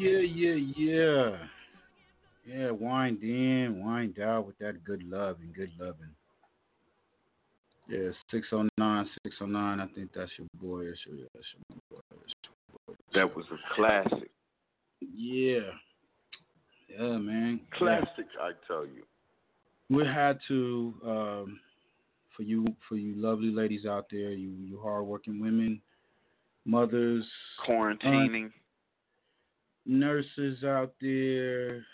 Yeah, yeah, yeah. Yeah, wind in, wind out with that good love and good loving. Yeah, 609, 609. I think that's your boy. That's your, that's your boy. That's your boy. That was a classic. Yeah. Yeah, man. Classic, I tell you. we had to um, for you for you lovely ladies out there, you you hardworking women, mothers, Quarantining. Nurses out there,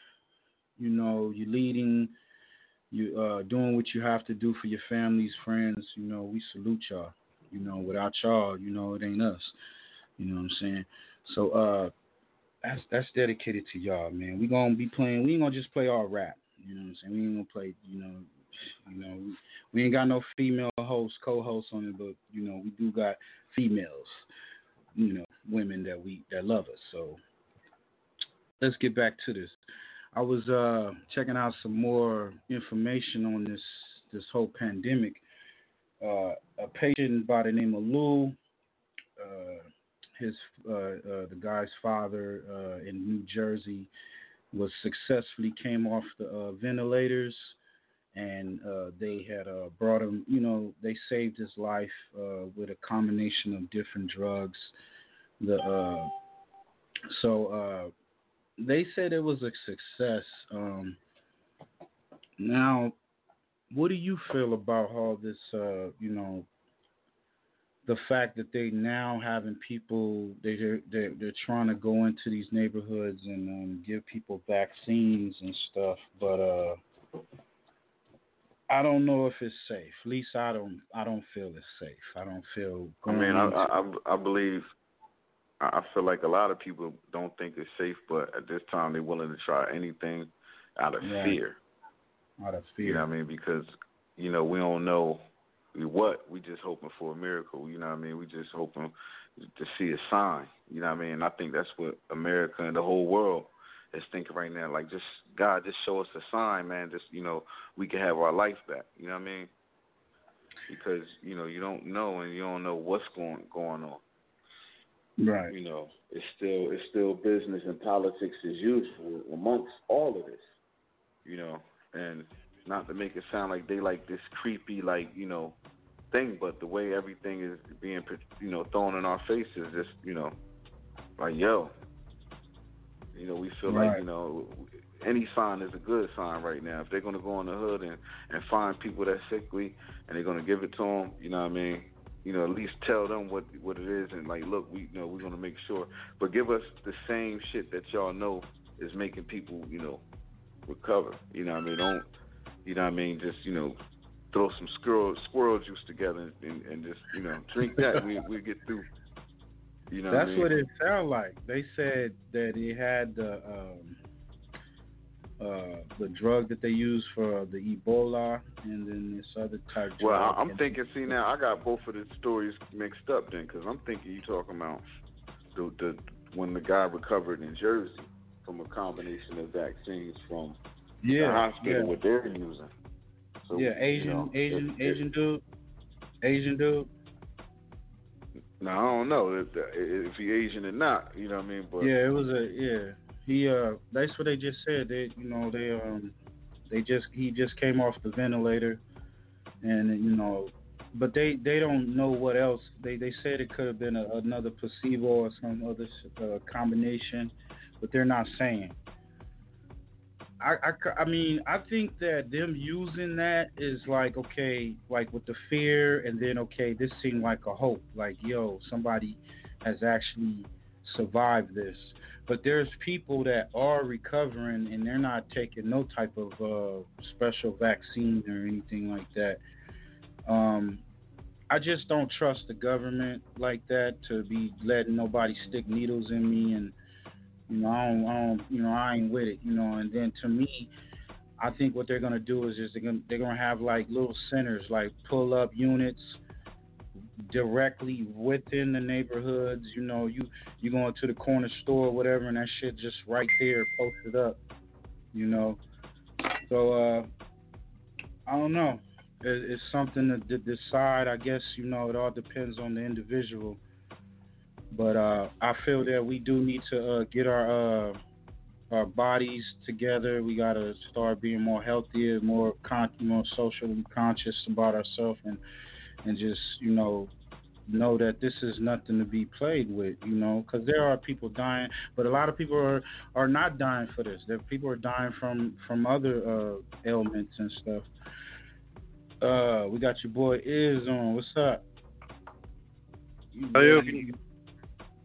you know, you're leading, you uh doing what you have to do for your families, friends, you know, we salute y'all. You know, without y'all, you know, it ain't us. You know what I'm saying? So uh that's that's dedicated to y'all, man. We gonna be playing we ain't gonna just play all rap. You know what I'm saying? We ain't gonna play, you know, you know, we, we ain't got no female hosts, co-hosts on it, but you know, we do got females, you know, women that we that love us. So let's get back to this. I was uh checking out some more information on this this whole pandemic. Uh, a patient by the name of Lou, uh, his uh, uh, the guy's father uh, in New Jersey was successfully came off the ventilators, and they had brought him. You know, they saved his life with a combination of different drugs. The so they said it was a success. Um, now, what do you feel about all this? Uh, you know, the fact that they now having people they they're, they're trying to go into these neighborhoods and um, give people vaccines and stuff, but uh, I don't know if it's safe. At least I don't I don't feel it's safe. I don't feel. I mean, I I I believe I feel like a lot of people don't think it's safe, but at this time they're willing to try anything out of Yeah. fear. out of fear. You know what I mean? Because you know we don't know what. We just hoping for a miracle. You know what I mean? We just hoping to see a sign. You know what I mean? I think that's what America and the whole world is thinking right now. Like, just God, just show us a sign, man. Just you know, we can have our life back. You know what I mean? Because you know you don't know and you don't know what's going going on. Right. You know, it's still it's still business and politics as usual amongst all of this. You know, and not to make it sound like they like this creepy like you know thing, but the way everything is being you know thrown in our faces, just you know, like yo, you know, we feel like you know any sign is a good sign right now. If they're gonna go in the hood and and find people that's sickly and they're gonna give it to them, you know what I mean? You know, at least tell them what what it is and like, look, we you know we're gonna make sure, but give us the same shit that y'all know is making people you know recover. You know what I mean? Don't you know what I mean? Just you know throw some squirrel squirrel juice together and, and just you know drink that. we we get through. You know That's what, I mean? what it sounded like. They said that it had the um, uh, the drug that they use for the Ebola, and then this other type. Well, I'm thinking. See now, I got both of the stories mixed up then, because I'm thinking you talking about the the when the guy recovered in Jersey from a combination of vaccines from Yeah, the hospital yeah. what they're using. So, yeah, you Asian, know, Asian, if- Asian dude, Asian dude. No, I don't know if, if he Asian or not. You know what I mean? But yeah, it was a yeah. He uh, that's what they just said. They you know they um, they just he just came off the ventilator, and you know, but they they don't know what else. They they said it could have been a, another placebo or some other uh, combination, but they're not saying. I I mean, I think that them using that is like, okay, like with the fear, and then, okay, this seemed like a hope. Like, yo, somebody has actually survived this. But there's people that are recovering and they're not taking no type of uh, special vaccine or anything like that. Um, I just don't trust the government like that to be letting nobody stick needles in me and you know, I don't, I don't, you know, I ain't with it, you know. And then to me, I think what they're gonna do is just they're gonna they're gonna have like little centers, like pull up units directly within the neighborhoods. You know, you you going to the corner store or whatever, and that shit just right there posted up. You know, so uh, I don't know. It, it's something to, to decide. I guess you know it all depends on the individual. But uh, I feel that we do need to uh, get our uh, our bodies together. We gotta start being more healthier, more con- more socially conscious about ourselves, and and just you know know that this is nothing to be played with. You know, because there are people dying, but a lot of people are are not dying for this. There people are dying from from other uh, ailments and stuff. Uh, we got your boy Iz on. What's up? You, Hey, yo. you,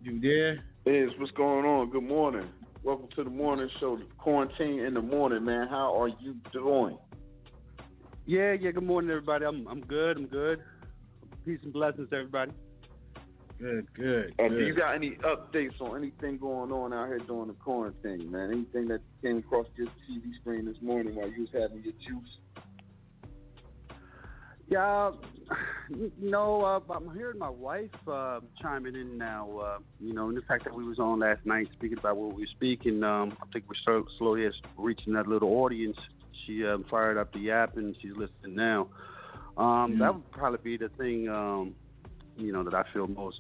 you there? Is what's going on? Good morning. Welcome to the morning show, quarantine in the morning, man. How are you doing? Yeah, yeah. Good morning, everybody. I'm I'm good. I'm good. Peace and blessings, to everybody. Good, good. And do you got any updates on anything going on out here during the quarantine, man? Anything that came across your TV screen this morning while you was having your juice? Yeah, no. Uh, I'm hearing my wife uh, chiming in now. Uh, you know, and the fact that we was on last night speaking about what we were speaking. Um, I think we're so, slowly reaching that little audience. She um, fired up the app and she's listening now. Um, That would probably be the thing. Um, you know that I feel most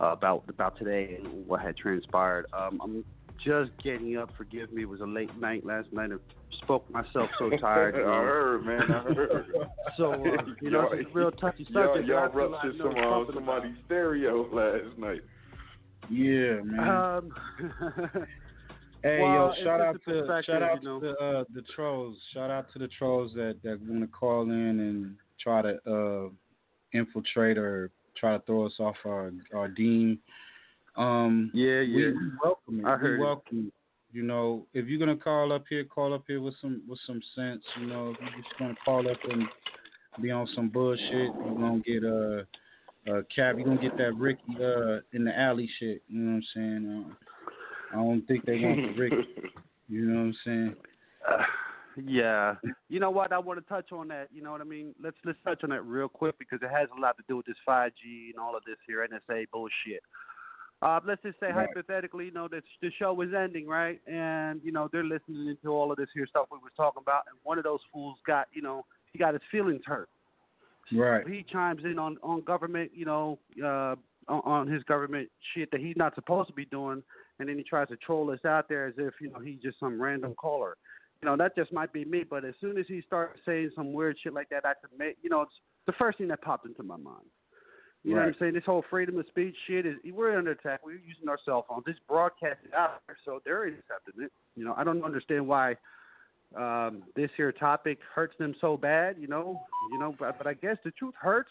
uh, about about today and what had transpired. Um, I'm just getting up. Forgive me. It was a late night last night. I spoke myself so tired. I heard, man. I heard. So, uh, you know, it's a real touchy y'all, subject. y'all I feel like ruptured some uh, something somebody's stereo last night. Yeah, man. Um, Hey Well, yo, shout out to shout out you know. to the, uh, the trolls. Shout out to the trolls that that want to call in and try to uh, infiltrate or try to throw us off our our dean. Um, yeah, yeah. we welcome it. I heard we welcome it. You know, if you're gonna call up here, call up here with some with some sense. You know, if you're just gonna call up and be on some bullshit, you're gonna get a uh, uh, cap. You're gonna get that Ricky uh, in the alley shit. You know what I'm saying? Uh, I don't think they want the Ricky. You know what I'm saying? Yeah. You know what? I want to touch on that. You know what I mean? Let's let's touch on that real quick because it has a lot to do with this 5G and all of this here NSA bullshit. Uh, let's just say Right. hypothetically, you know, that the show is ending, right? And you know they're listening to all of this here stuff we was talking about, and one of those fools got, you know, he got his feelings hurt. Right. He chimes in on on government, you know, uh, on, on his government shit that he's not supposed to be doing, and then he tries to troll us out there as if you know he's just some random caller. You know, that just might be me, but as soon as he starts saying some weird shit like that, I could make, you know, it's the first thing that popped into my mind. You know what I'm saying? This whole freedom of speech shit is we're under attack. We're using our cell phones. It's broadcasted out there, so they're intercepting it. You know, I don't understand why um, this here topic hurts them so bad. You know, you know, but, but I guess the truth hurts.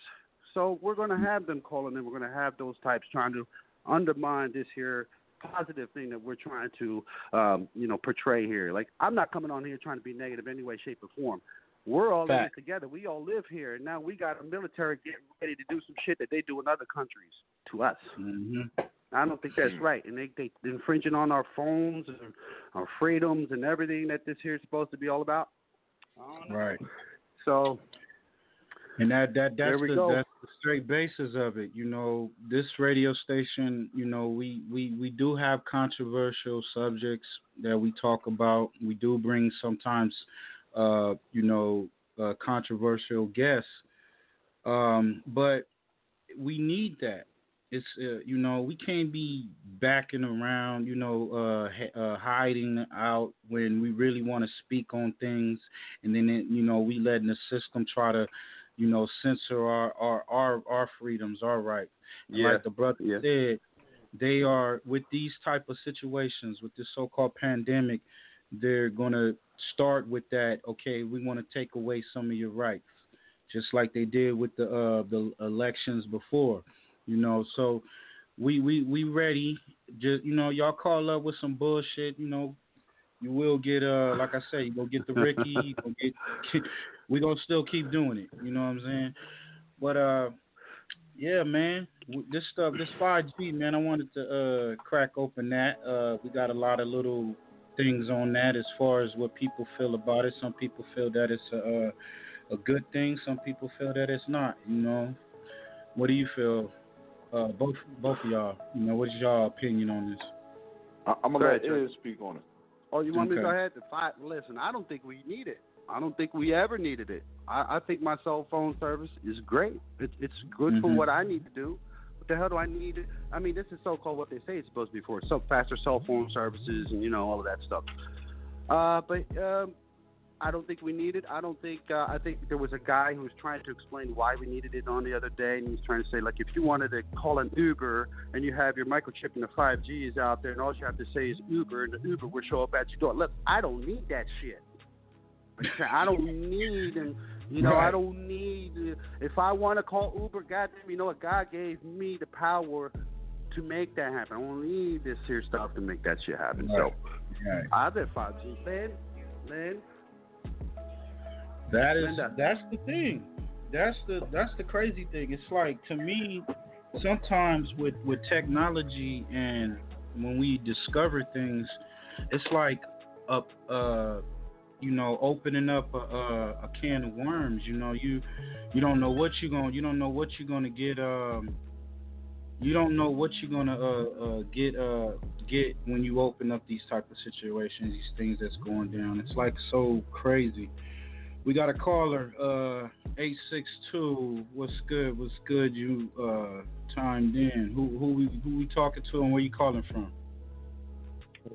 So we're going to have them calling in. We're going to have those types trying to undermine this here positive thing that we're trying to, um, you know, portray here. Like I'm not coming on here trying to be negative in any way, shape, or form. We're all in it together. We all live here, and now we got a military getting ready to do some shit that they do in other countries to us. Mm-hmm. I don't think that's right, and they they infringing on our phones and our freedoms and everything that this here is supposed to be all about. Right. So And that that that's the go. that's the straight basis of it. You know, this radio station, you know, we, we, we do have controversial subjects that we talk about. We do bring sometimes uh, you know, uh, controversial guests. Um, but we need that. It's uh, you know we can't be backing around, you know, uh, h- uh, hiding out when we really want to speak on things, and then it, you know we letting the system try to, you know, censor our our our, our freedoms, our rights. And Yeah, Like the brother yeah. said, they are with these type of situations with this so-called pandemic. They're gonna start with that. Okay, we want to take away some of your rights just like they did with the uh, the elections before. You know, so we we we ready. Just you know, y'all call up with some bullshit. You know, you will get uh like I say, you gonna get the Ricky. You gonna get, we gonna still keep doing it. You know what I'm saying? But uh, yeah, man, this stuff, this 5G, man, I wanted to uh crack open that. Uh, we got a lot of little things on that as far as what people feel about it. Some people feel that it's a a, a good thing. Some people feel that it's not. You know, what do you feel? Uh, both both of y'all. You know, what's y'all opinion on this? I, I'm gonna ahead, let Trey. Ed speak on it. Oh, you want me to go ahead? The five, listen, I don't think we need it. I don't think we ever needed it. I, I think my cell phone service is great. It, it's good for Mhm. what I need to do. What the hell do I need? I mean, this is so-called what they say it's supposed to be for. So faster cell phone services and you know all of that stuff. Uh, but um, I don't think we need it. I don't think. Uh, I think there was a guy who was trying to explain why we needed it on the other day, and he was trying to say like, if you wanted to call an Uber and you have your microchip and the 5G is out there, and all you have to say is Uber, and the Uber will show up at your door. Look, I don't need that shit. I don't need and you know I don't need if I want to call Uber, goddamn, you know what? God gave me the power to make that happen. I don't need this here stuff to make that shit happen. Right. So Right. I bet 5G, Lynn, Lynn, That is Linda. that's the thing. That's the that's the crazy thing. It's like to me, sometimes with with technology and when we discover things, it's like up uh you know opening up a, a, a can of worms. You know you you don't know what you're gonna you don't know what you're gonna get um you don't know what you're gonna uh, uh get uh get when you open up these type of situations, these things that's going down. It's like so crazy. We got a caller, uh, eight six two. What's good? What's good? You uh, timed in. Who who we who we talking to and where you calling from?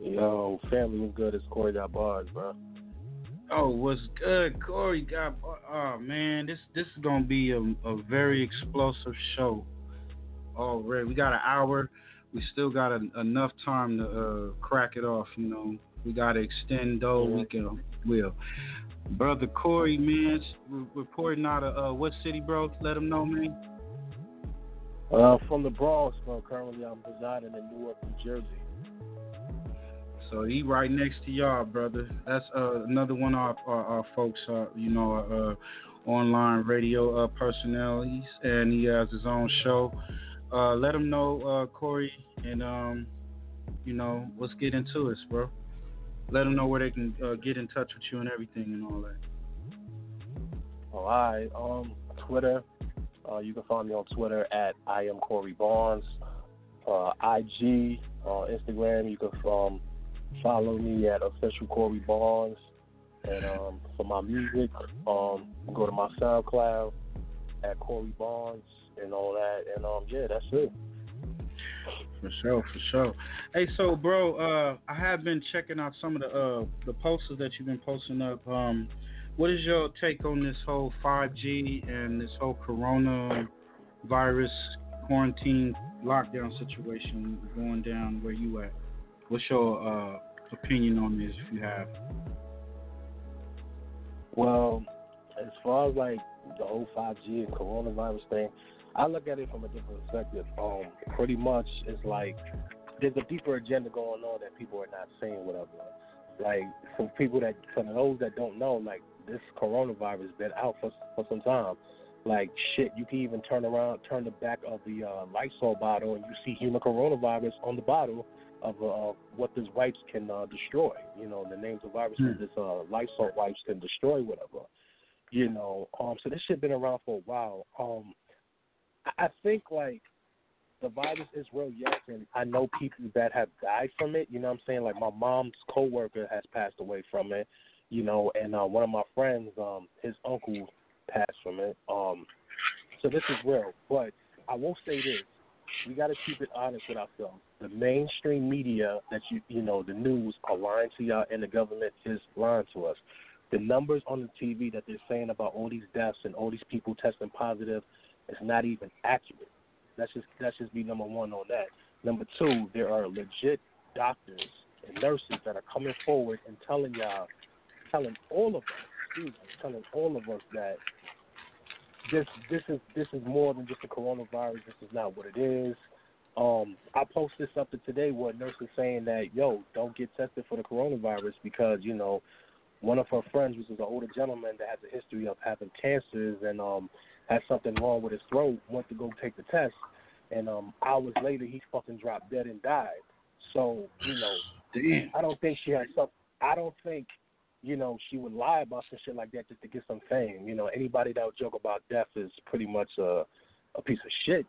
Yo, family was good. It's Corey got bars, bro. Oh, what's good, Corey? Got oh man, this this is gonna be a, a very explosive show. Already, we got an hour. We still got a, enough time to uh, crack it off. You know, we got to extend though. We can will. Brother Corey, man, re- reporting out of uh, what city, bro? Let him know, man. Uh, from the Bronx, bro. Currently, I'm residing in Newark, New Jersey. So he right next to y'all, brother. That's uh, another one of our, our, our folks, uh, you know, uh, online radio uh, personalities, and he has his own show. Uh, let him know, uh, Corey, and um, you know, let's get into it, bro. Let them know where they can uh, get in touch with you and everything and all that. All right. Um, Twitter. Uh, you can find me on Twitter at I am Corey Barnes. Uh, IG, uh, Instagram. You can um, follow me at official Corey Barnes. And um, for my music, um, go to my SoundCloud at Corey Barnes and all that. And um, yeah, that's it. For sure, for sure. Hey, so bro, uh, I have been checking out some of the uh, the posters that you've been posting up. Um, what is your take on this whole 5G and this whole Corona virus quarantine lockdown situation going down where you at? What's your uh, opinion on this, if you have? Well, as far as like the whole 5G and coronavirus thing, I look at it from a different perspective. Um, pretty much, it's like there's a deeper agenda going on that people are not seeing. Whatever. Like for people that, for those that don't know, like this coronavirus been out for for some time. Like shit, you can even turn around, turn the back of the uh, Lysol bottle, and you see human coronavirus on the bottle of uh, what this wipes can uh, destroy. You know, the names of viruses Hmm. this uh, Lysol wipes can destroy, whatever. You know, um, so this shit been around for a while. Um, I think like the virus is real, yes, and I know people that have died from it. You know what I'm saying? Like my mom's coworker has passed away from it. You know, and uh, one of my friends, um, his uncle passed from it. Um, so this is real, but I will say this: we got to keep it honest with ourselves. The mainstream media that you you know the news are lying to y'all, and the government is lying to us. The numbers on the TV that they're saying about all these deaths and all these people testing positive is not even accurate. Let's just let's just be number one on that. Number two, there are legit doctors and nurses that are coming forward and telling y'all, telling all of us, excuse me, telling all of us that this this is this is more than just a coronavirus. This is not what it is. Um, I posted something today where a nurse is saying that yo, don't get tested for the coronavirus because you know one of her friends, which is an older gentleman that has a history of having cancers and um has something wrong with his throat, went to go take the test, and um hours later he fucking dropped dead and died. So you know, Damn. I don't think she has some. I don't think you know she would lie about some shit like that just to get some fame. You know, anybody that would joke about death is pretty much a a piece of shit.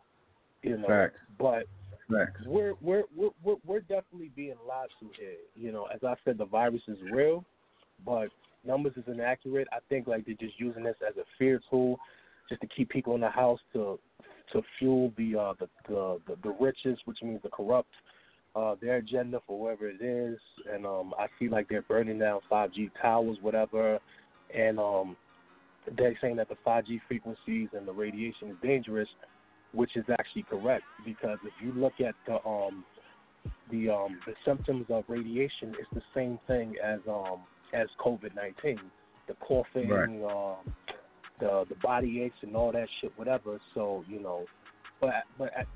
You know, Facts. but Facts. we're we're we're we're we're definitely being lied to here. You know, as I said, the virus is real, but numbers is inaccurate. I think like they're just using this as a fear tool, just to keep people in the house to to fuel the uh the the the, the richest, which means the corrupt, uh their agenda for whatever it is. And um I see like they're burning down 5G towers, whatever, and um they're saying that the 5G frequencies and the radiation is dangerous, which is actually correct because if you look at the um the um the symptoms of radiation, it's the same thing as um as COVID nineteen, the coughing, Right. um, the the body aches and all that shit, whatever. So you know, but but I-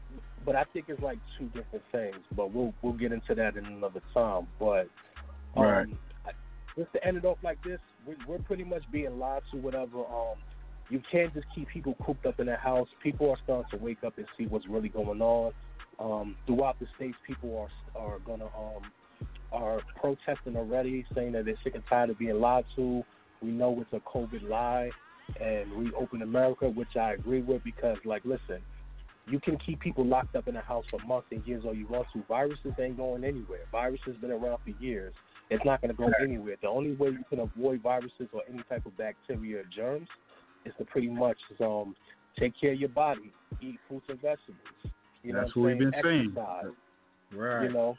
but I think it's like two different things. But we'll we'll get into that in another time. But um, Right. Just to end it off like this, we, we're pretty much being lied to. Whatever. Um, you can't just keep people cooped up in their house. People are starting to wake up and see what's really going on. Um, throughout the states, people are are gonna um are protesting already, saying that they're sick and tired of being lied to. We know it's a COVID lie, and reopen America, which I agree with because, like, listen, you can keep people locked up in a house for months and years all you want to. Viruses ain't going anywhere. Viruses been around for years. It's not going to go anywhere. The only way you can avoid viruses or any type of bacteria or germs is to pretty much um take care of your body, eat fruits and vegetables. You know That's what what we've been saying? saying. Right. You know,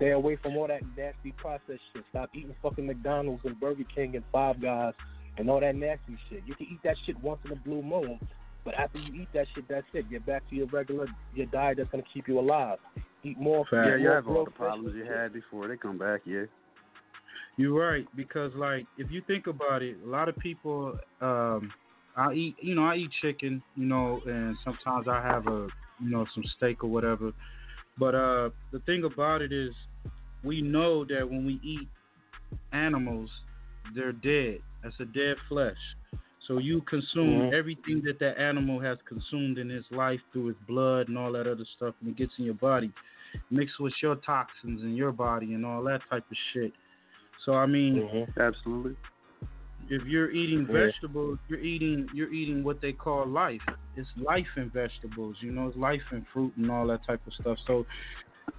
Stay away from all that nasty processed shit. Stop eating fucking McDonald's and Burger King and Five Guys and all that nasty shit. You can eat that shit once in a blue moon, but after you eat that shit, that's it. Get back to your regular your diet that's gonna keep you alive. Eat more. Fat. Yeah, you more have all the problems you had before they come back. Yeah. You're right because like if you think about it, a lot of people um I eat you know, I eat chicken, you know, and sometimes I have a you know, some steak or whatever. But uh the thing about it is we know that when we eat animals, they're dead. That's a dead flesh. So you consume Mhm. everything that that animal has consumed in its life through its blood and all that other stuff, and it gets in your body, mixed with your toxins in your body and all that type of shit. So I mean, absolutely. If you're eating Yeah. vegetables, you're eating you're eating what they call life. It's life in vegetables. You know, it's life in fruit and all that type of stuff. So,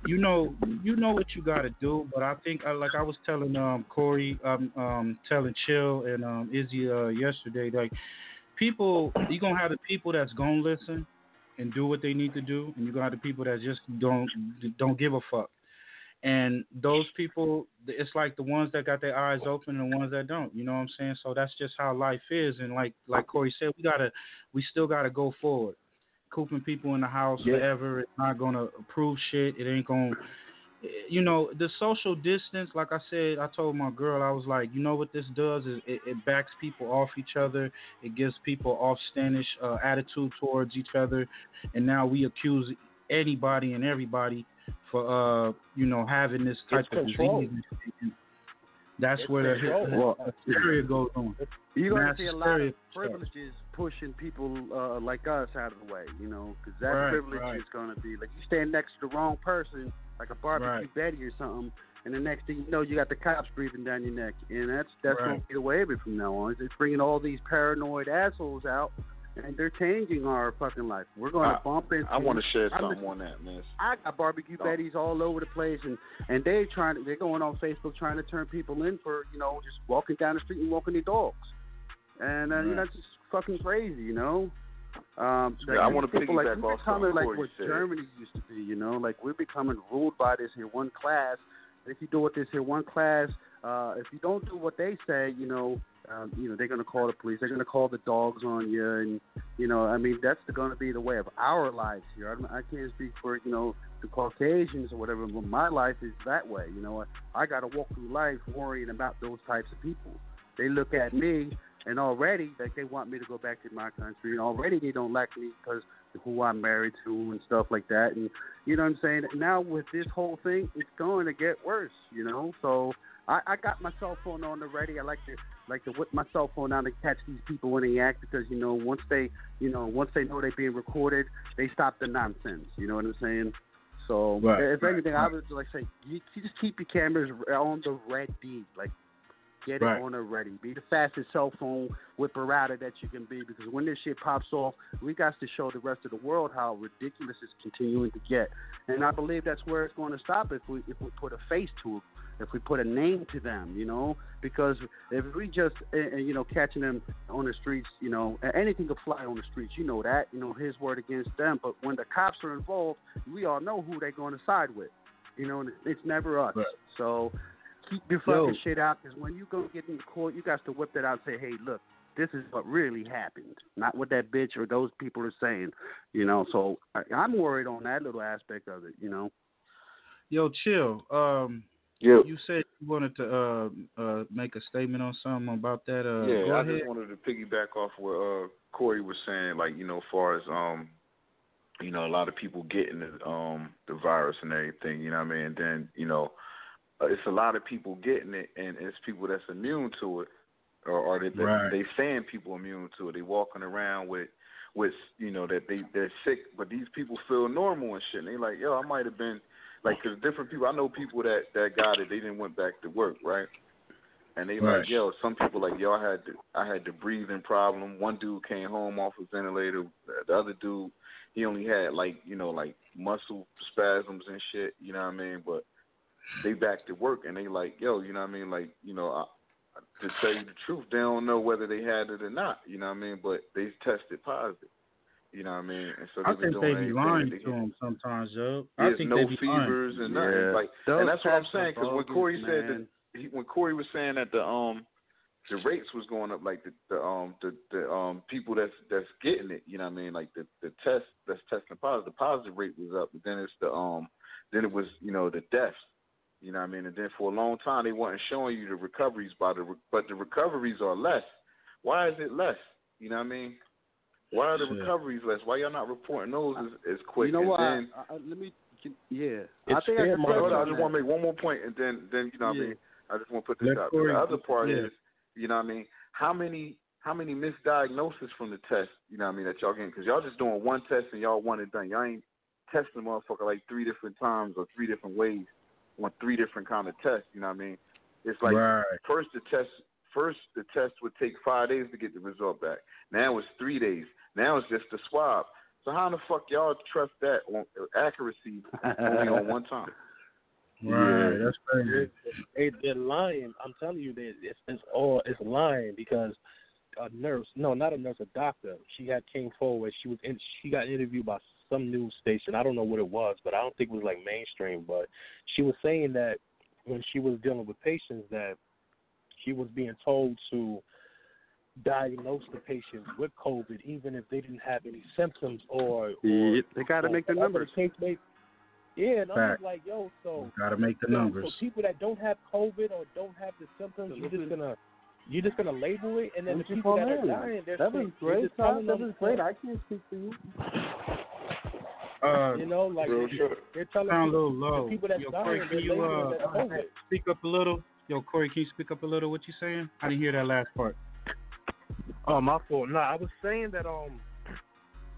you know, you know what you got to do. But I think, like I was telling um Corey, um, um telling Chill and um Izzy uh, yesterday, like people, you're gonna have the people that's gonna listen and do what they need to do, and you're gonna have the people that just don't don't give a fuck. And those people, it's like the ones that got their eyes open and the ones that don't. You know what I'm saying? So that's just how life is. And like like Corey said, we gotta, we still gotta go forward. Cooping people in the house Yeah. forever, it's not gonna approve shit. It ain't gonna, you know, the social distance. Like I said, I told my girl, I was like, you know what this does is it, it backs people off each other. It gives people off standish uh, attitude towards each other, and now we accuse anybody and everybody for uh you know having this type It's of control. disease. and That's It's where the, control. Well, hysteria goes on. You're going to see a lot of privileges pushing people uh, like us out of the way, you know, because that Right, privilege right. is going to be like you stand next to the wrong person, like a barbecue Right. Betty or something, and the next thing you know, you got the cops breathing down your neck, and that's that's going to be the way of it from now on. It's bringing all these paranoid assholes out, and they're changing our fucking life. We're going to bump into. I want to share something on that, man. I got barbecue Oh. betties all over the place, and and they trying to they're going on Facebook trying to turn people in for you know just walking down the street and walking their dogs, and uh, you know it's just fucking crazy, you know. Um, Yeah, I people like piggyback we're off becoming like what said. Germany used to be, you know, like we're becoming ruled by this here one class. If you do what this here one class, uh, if you don't do what they say, you know, um, you know they're gonna call the police. They're gonna call the dogs on you, and you know, I mean that's going to be the way of our lives here. I, I can't speak for you know the Caucasians or whatever, but my life is that way. You know, I got to walk through life worrying about those types of people. They look at me and already like they want me to go back to my country, and already they don't like me because who I'm married to and stuff like that. And you know what I'm saying? Now with this whole thing, it's going to get worse. You know, so I, I got my cell phone on the ready. I like to like to whip my cell phone out and catch these people when they act because you know once they you know once they know they're being recorded, they stop the nonsense. You know what I'm saying? So Right, if right, anything, I would like say you, you just keep your cameras on the ready, like get Right. it on the ready. Be the fastest cell phone whipper outer that you can be because when this shit pops off, we got to show the rest of the world how ridiculous it's continuing to get. And I believe that's where it's going to stop if we if we put a face to it, if we put a name to them, you know. Because if we just uh, uh, you know catching them on the streets, you know, anything could fly on the streets, you know that, you know, his word against them. But when the cops are involved, we all know who they're going to side with, you know, and it's never us. So keep your Yo. fucking shit out because when you go get in court, you got to whip that out and say, hey, look, this is what really happened, not what that bitch or those people are saying, you know. So I, I'm worried on that little aspect of it, you know. Yo, chill. Um, Yeah. you said you wanted to uh, uh, make a statement on something about that. Uh, yeah, go I ahead. just wanted to piggyback off what uh, Corey was saying, like you know, as far as um, you know, a lot of people getting the um the virus and everything, you know what I mean. And then you know, uh, it's a lot of people getting it, and it's people that's immune to it, or, or they they, Right. they saying people immune to it. They walking around with with you know that they they're sick, but these people feel normal and shit. And they like, yo, I might have been like, cause different people. I know people that that got it. They didn't went back to work, right? And they Right. like, yo, some people like, yo, I had the, I had the breathing problem. One dude came home off a ventilator. The other dude, he only had like, you know, like muscle spasms and shit. You know what I mean? But they back to work and they like, yo, you know what I mean? Like, you know, I, to tell you the truth, they don't know whether they had it or not. You know what I mean? But they tested positive. You know what I mean? And so I been think they be lying they to can. him sometimes, Joe. I There's think no they be fevers lying. and nothing. Yeah. Like, Those and that's what I'm saying. Because when bogus, Corey said that, he, when Corey was saying that the um the rates was going up, like the, the um the the um people that's that's getting it, you know what I mean? Like the the test that's testing positive, the positive rate was up, but then it's the um then it was you know the deaths. You know what I mean? And then for a long time they weren't showing you the recoveries by the re- but the recoveries are less. Why is it less? You know what I mean? Why are the Shit. recoveries less? Why y'all not reporting those as, as quick? You know what? Then, I, I, let me. Yeah. I think I can Hold on, I just want to make one more point, and then then you know what I mean. I just want to put this Let out. Corey- the other part yeah. is, you know what I mean. How many how many misdiagnoses from the test, you know what I mean, that y'all getting? Because y'all just doing one test and y'all one and done. Y'all ain't testing motherfucker like three different times or three different ways on three different kind of tests. You know what I mean? It's like Right. first the test first the test would take five days to get the result back. Now it's three days. Now it's just a swab. So how in the fuck y'all trust that on accuracy only on one time? Right, that's crazy. They, they're lying. I'm telling you, that it's, it's all it's lying because a nurse, no, not a nurse, a doctor. She had came forward. She was in. She got interviewed by some news station. I don't know what it was, but I don't think it was like mainstream. But she was saying that when she was dealing with patients, that she was being told to diagnose the patients with COVID, even if they didn't have any symptoms or. or Yeah, they got to make the numbers. case may- Yeah, and I'm like, yo, so Gotta make the so, numbers. So people that don't have COVID or don't have the symptoms, you're just gonna you're just gonna label it, and then Won't the people call that are dying, they're That was you're great, just Todd. That was great. I can't speak for you. Uh, you know, like Real they- shit. they're telling Sound a people, little low. the people that's Yo, dying, Corey, they're can you labeling uh, it as COVID. speak up a little? Yo, Corey, can you speak up a little? What you saying? I didn't hear that last part. Oh, my fault. No, I was saying that um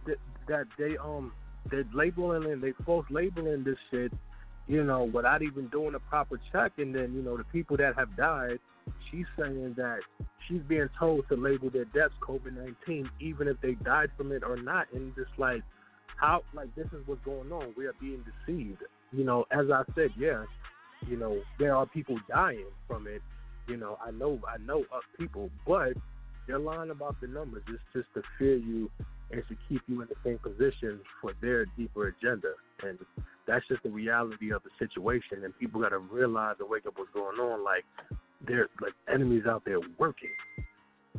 that that they um they're labeling and they false labeling this shit, you know, without even doing a proper check. And then you know the people that have died, she's saying that she's being told to label their deaths COVID nineteen, even if they died from it or not. And just like how like this is what's going on. We are being deceived. You know, as I said, yes, you know there are people dying from it. You know, I know I know of people, but they're lying about the numbers. It's just to fear you and to keep you in the same position for their deeper agenda. And that's just the reality of the situation. And people got to realize and wake up what's going on. Like there's like enemies out there working.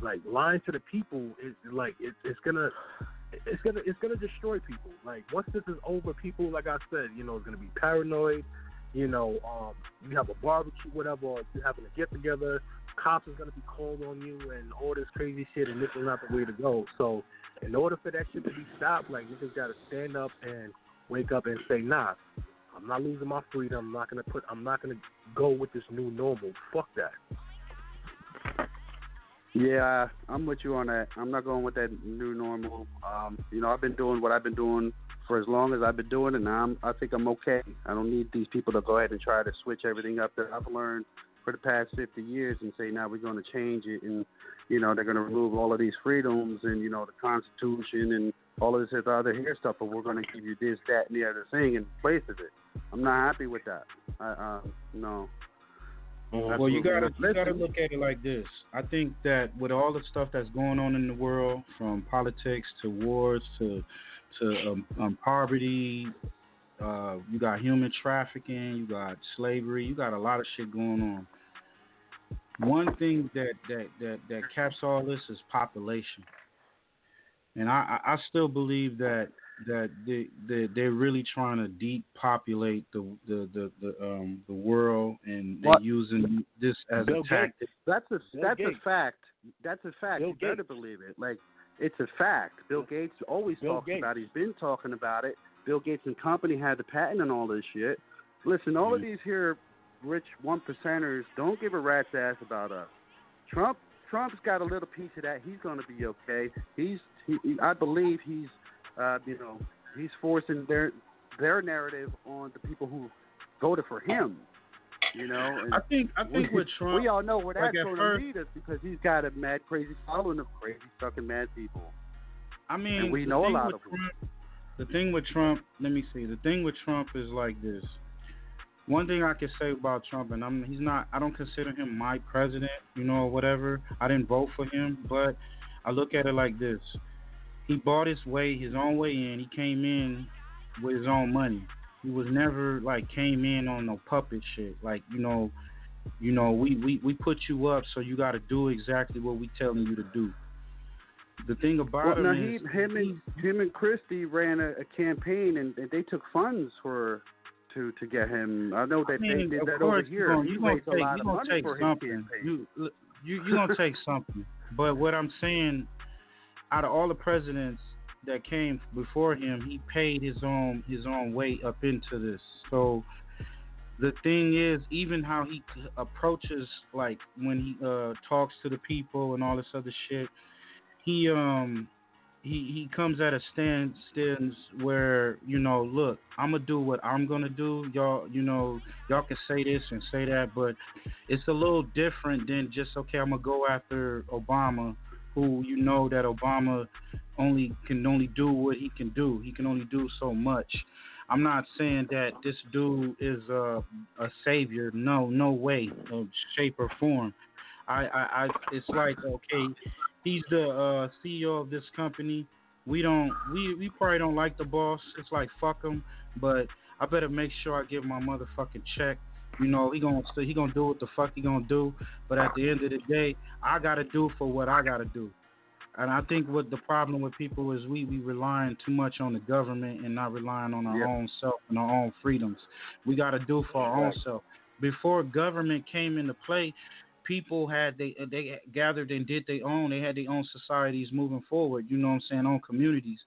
Like lying to the people is like it's it's gonna it's gonna it's gonna destroy people. Like once this is over, people like I said, you know, is gonna be paranoid. You know, um, you have a barbecue, whatever, you're having a get together. Cops is gonna be called on you and all this crazy shit, and this is not the way to go. So, in order for that shit to be stopped, like you just gotta stand up and wake up and say, Nah, I'm not losing my freedom. I'm not gonna put. I'm not gonna go with this new normal. Fuck that. Yeah, I'm with you on that. I'm not going with that new normal. Um, you know, I've been doing what I've been doing for as long as I've been doing, it, and I'm, I think I'm okay. I don't need these people to go ahead and try to switch everything up that I've learned for the past 50 years and say now we're going to change it, and you know they're going to remove all of these freedoms and you know the Constitution and all of this other here stuff, but we're going to give you this, that, and the other thing in place of it. I'm not happy with that. I, um, no. Well, you gotta you gotta look at it like this. I think that with all the stuff that's going on in the world, from politics to wars to to um, um, poverty, uh, you got human trafficking, you got slavery, you got a lot of shit going on. One thing that that that that caps all this is population, and I I I still believe that that they, they they're really trying to depopulate the the the, the um the world and they're What? using this as Bill a tactic. Gates. That's a Bill that's Gates. a fact. That's a fact. Bill you better believe it. Like it's a fact. Bill Gates always Bill talks Gates. about. it. He's been talking about it. Bill Gates and company had the patent and all this shit. Listen, all of Mm-hmm. these here rich one percenters don't give a rat's ass about us. Trump Trump's got a little piece of that. He's going to be okay. He's he, I believe he's uh, you know he's forcing their their narrative on the people who voted for him. You know, and I think I think we, with Trump, we all know where that's at going to lead us because he's got a mad, crazy following of crazy, fucking mad people. I mean, and we know a lot of them. The thing with Trump, let me see. The thing with Trump is like this. One thing I can say about Trump, and I'm he's not. I don't consider him my president, you know, or whatever. I didn't vote for him, but I look at it like this. he bought his way, his own way in. He came in with his own money. He was never like came in on no puppet shit. Like you know, you know, we we we put you up, so you got to do exactly what we telling you to do. The thing about Well, him now he, is, him and him and Christie ran a, a campaign, and they took funds for to to get him. I know that I mean, they did that over here. You gonna, he take, a lot you of gonna money for something. You you you gonna take something. But what I'm saying, out of all the presidents that came before him, he paid his own his own way up into this. So the thing is, even how he approaches, like when he uh talks to the people and all this other shit, he um he he comes at a stand stance where you know, look, I'm gonna do what I'm gonna do. Y'all, you know, y'all can say this and say that, but it's a little different than just okay. I'm gonna go after Obama, who you know that Obama only can only do what he can do. He can only do so much. I'm not saying that this dude is a a savior. No, no way, of shape or form. I, I, I it's like okay, he's the uh, CEO of this company. We don't, we, we probably don't like the boss. It's like fuck him, but I better make sure I give my motherfucking check. You know, he gonna he gonna do what the fuck he gonna do. But at the end of the day, I gotta do for what I gotta do. And I think what the problem with people is we we relying too much on the government and not relying on our Yeah. own self and our own freedoms. We got to do for our own self. Before government came into play, people had they they gathered and did their own. They had their own societies moving forward. You know what I'm saying? Own communities.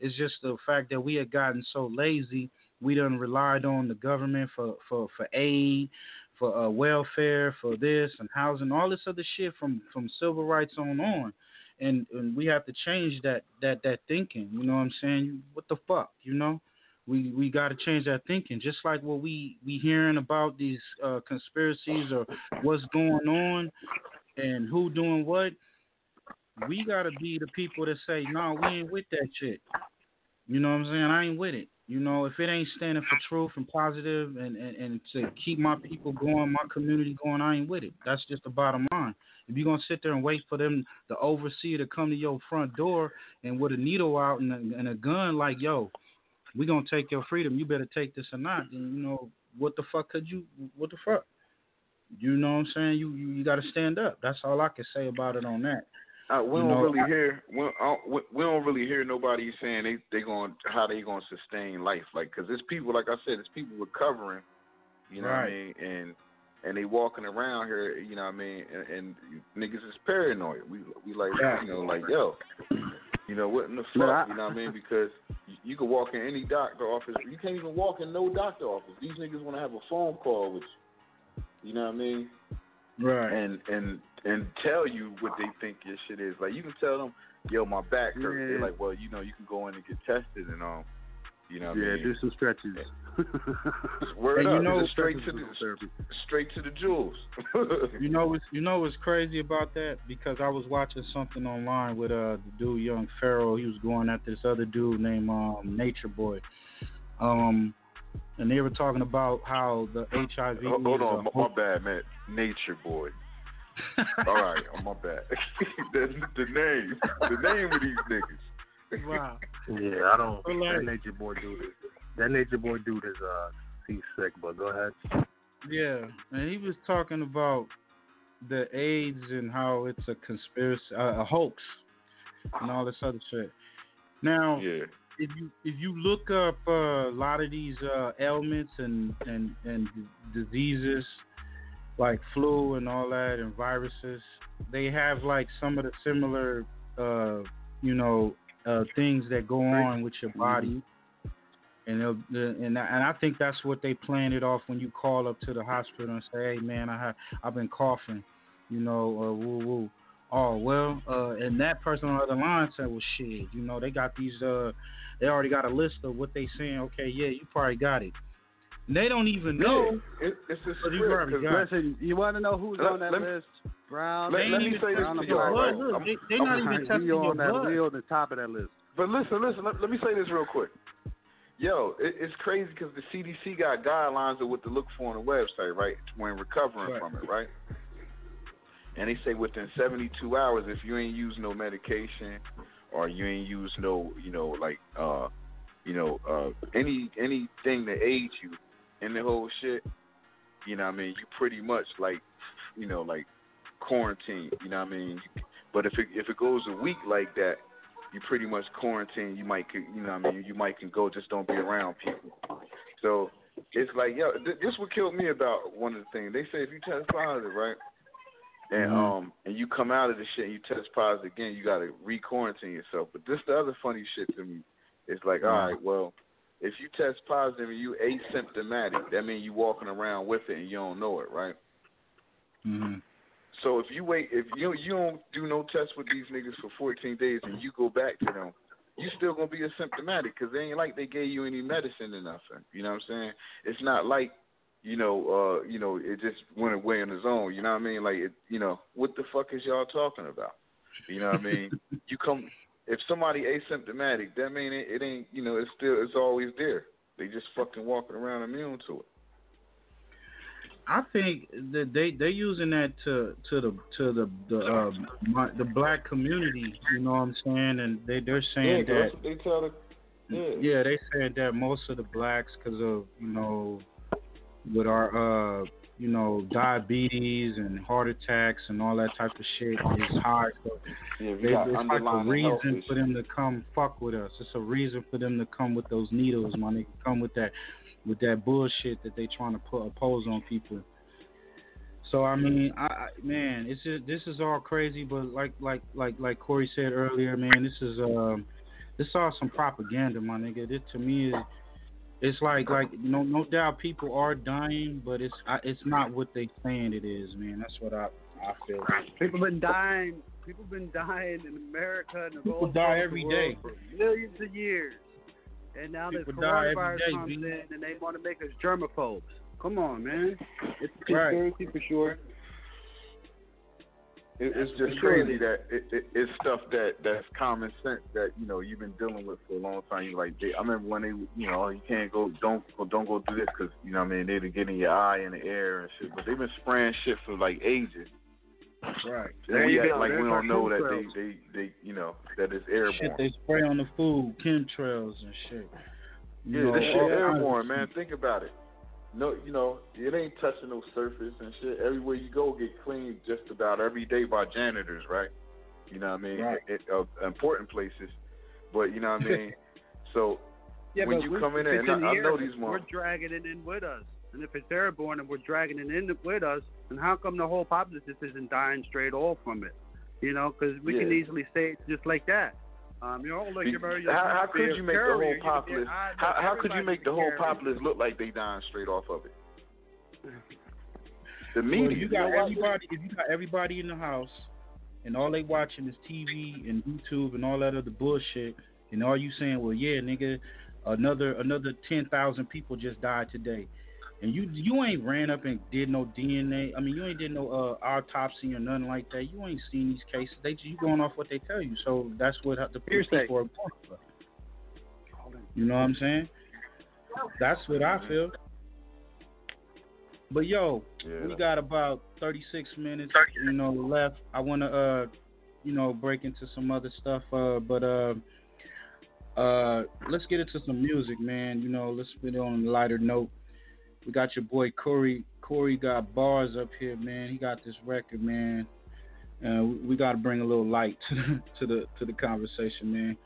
It's just the fact that we had gotten so lazy. We done relied on the government for for for aid, for uh, welfare, for this and housing, all this other shit from from civil rights on on. And and we have to change that that that thinking. You know what I'm saying? What the fuck? You know? We we got to change that thinking. Just like what we we hearing about these uh, conspiracies or what's going on and who doing what. We got to be the people that say, no, we ain't with that shit. You know what I'm saying? I ain't with it. You know, if it ain't standing for truth and positive and, and, and to keep my people going, my community going, I ain't with it. That's just the bottom line. If you're going to sit there and wait for them, the overseer, to come to your front door and with a needle out and a, and a gun, like, yo, we going to take your freedom. You better take this or not. Then, you know, what the fuck could you, what the fuck? You know what I'm saying? You you, you got to stand up. That's all I can say about it on that. Uh, we You don't know, really I- hear we, uh, we don't really hear nobody saying they they going how they going to sustain life like because there's people like I said there's people recovering, you know what I mean and and they walking around here you know what I mean and, and niggas is paranoid we we like Yeah. you know like yo you know what in the fuck I- you know what I mean because you, you can walk in any doctor office you can't even walk in no doctor office these niggas want to have a phone call with you you know what I mean Right. and and and tell you what they think your shit is. Like you can tell them, yo, my back hurts. They're like, well, you know, you can go in and get tested and um, you know, what yeah, I mean? do some stretches. Word And you up, know- straight to the straight to the jewels. You know what's you know what's crazy about that? Because I was watching something online with uh the dude Young Pharaoh. He was going at this other dude named um Nature Boy. Um and they were talking about how the HIV Hold hold is on, my, my bad, man. Nature boy. All right, oh, my bad. the, the name, the name of these niggas. Wow. Yeah, I don't. But like- that nature boy dude is that nature boy dude is uh he's sick. But go ahead. Yeah, and he was talking about the AIDS and how it's a conspiracy, uh, a hoax, and all this other shit. Now, Yeah. if you if you look up uh, a lot of these uh, ailments and and and diseases like flu and all that and viruses, they have like some of the similar, uh, you know, uh, things that go on with your body. And and I- and I think that's what they planned it off when you call up to the hospital and say, "Hey man, I have I've been coughing," you know, uh, woo woo. Oh well, uh, and that person on the other line said, "Well, shit, you know, they got these. Uh, they already got a list of what they saying. Okay, yeah, you probably got it. And they don't even know. It, it's a But you script. already 'cause got it. Listen, you want to know who's Let- on that let list? Brown. let- They let ain't me even say this to your y'all, blood. right? They, they I'm- not even testing your on blood. We on the top of that list. But listen, listen. Let, let me say this real quick. Yo, it, it's crazy because the CDC got guidelines of what to look for on the website, right? When recovering Right. from it, right? And they say within 72 hours, if you ain't using no medication, or you ain't use no, you know, like uh, you know, uh, any anything to aid you in the whole shit. You know, what I mean, you pretty much like, you know, like quarantine. You know, what I mean. But if it if it goes a week like that, you pretty much quarantine. You might, can- you know, what I mean, you might can go, just don't be around people. So it's like, yo, th- this what killed me about one of the things. They say if you test positive, right, and Mhm. um, and you come out of the shit and you test positive again, you got to re-quarantine yourself. But this the other funny shit to me. It's like, all right, well, if you test positive and you asymptomatic, that means you walking around with it and you don't know it, right? hmm So if you wait, if you you don't do no test with these niggas for 14 days and you go back to them, you still gonna be asymptomatic because they ain't like they gave you any medicine or nothing. You know what I'm saying? It's not like you know, uh, you know, it just went away on its own. You know what I mean? Like, it, you know, what the fuck is y'all talking about? You know what I mean? you come if somebody asymptomatic, that mean it, it ain't. You know, it's still it's always there. They just fucking walking around immune to it. I think that they they using that to to the to the the um, my, the black community. You know what I'm saying? And they they're saying yeah, that they tell the yeah. yeah they said that most of the blacks because of you know with our uh you know diabetes and heart attacks and all that type of shit is high. So Yeah, they, it's like a reason for them to come fuck with us. It's a reason for them to come with those needles, my nigga. Come with that, with that bullshit that they trying to put oppose on people. So I mean, I, man, it's just, this is all crazy, but like like like like Corey said earlier, man, this is um, this all some propaganda, my nigga. This to me is. It's like like no no doubt people are dying, but it's I, it's not what they saying it is, man. That's what I I feel. People been dying. People been dying in America and the People die every day. for millions of years. And now this People every coronavirus day, comes B. in and they want to make us germaphobes. Come on, man. It's a Right. conspiracy for sure. It, it's just crazy that it, it, it's stuff that that's common sense that you know you've been dealing with for a long time. You like, they, I remember when they, you know, oh, you can't go, don't go, don't go do this because you know, what I mean, they'd get in your eye in the air and shit. But they've been spraying shit for like ages. Right. And we act go. like we There's our don't know that they, they, they, you know, that it's airborne. Shit they spray on the food, chemtrails and shit. You Yeah, know, this shit all airborne, man. Think about it. No, you know, it ain't touching no surface and shit. Everywhere you go, get cleaned just about every day by janitors, right? You know what I mean? Right. It, uh, important places, but you know what I mean. so Yeah, when you come in if there, it's and I, the I know these We're dragging it in with us. And if it's airborne and we're dragging it in with us, and how come the whole populace isn't dying straight off from it? You know, because we can easily say it's just like that. Um, you know, like you're how, how could you make the whole you could populace? How, how could you make the whole carrier. populace look like they dying straight off of it? The Well, media. you got everybody. If you got everybody in the house, and all they watching is TV and YouTube and all that other bullshit, and all you saying, well, yeah, nigga, another another ten thousand people just died today, and you you ain't ran up and did no DNA. I mean, you ain't did no uh, autopsy or nothing like that. You ain't seen these cases. They you going off what they tell you. So that's what the Hearsay. people are going for. You know what I'm saying? That's what I feel. But yo, we got about 36 minutes, you know, left. I want to, uh, you know, break into some other stuff. Uh, but uh, uh, let's get into some music, man. You know, let's put it on a lighter note. We got your boy Corey. Corey got bars up here, man. He got this record, man. Uh, we, we got to bring a little light to the, to the to the conversation, man.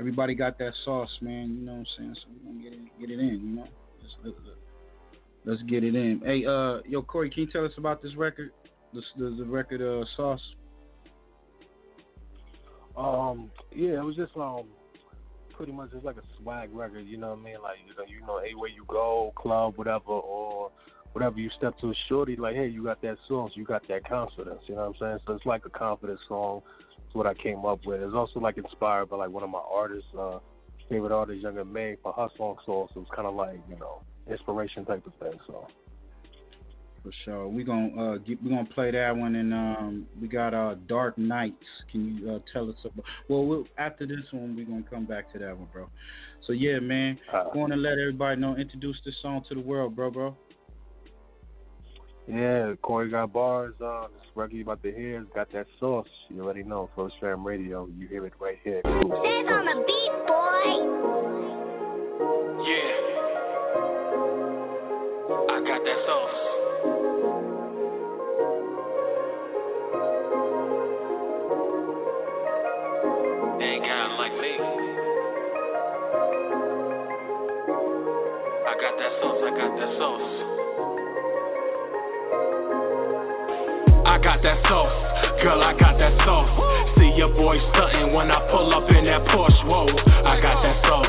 Everybody got that sauce, man. You know what I'm saying? So we're gonna get it get it in, you know. Let's, let's, get it in. Hey, uh, yo, Corey, can you tell us about this record? The, the record, uh, sauce. Um, yeah, it was just um, pretty much just like a swag record. You know what I mean? Like you know, you know, anywhere you go, club, whatever, or whatever you step to a shorty, like, hey, you got that sauce, you got that confidence. You know what I'm saying? So it's like a confidence song. It's what I came up with. It's also like inspired by like one of my artists, uh, favorite artist, Young M.A, for her song sauce. It was kind of like you know, inspiration type of thing. So. For sure. We gonna uh get, we gonna play that one and um we got uh Dark Nights. Can you uh, tell us about well we'll after this one we're gonna come back to that one, bro. So yeah, man. Uh, Go on and let everybody know, introduce this song to the world, bro, bro. Yeah, Corey got bars. Uh, this record you about to hear has got that sauce. You already know. First Fam Radio. You hear it right here. Stay on the beat, boy. Yeah. I got that sauce. I got that sauce, I got that sauce. I got that sauce, girl, I got that sauce. See your boy stunting when I pull up in that Porsche. Whoa, I got that sauce,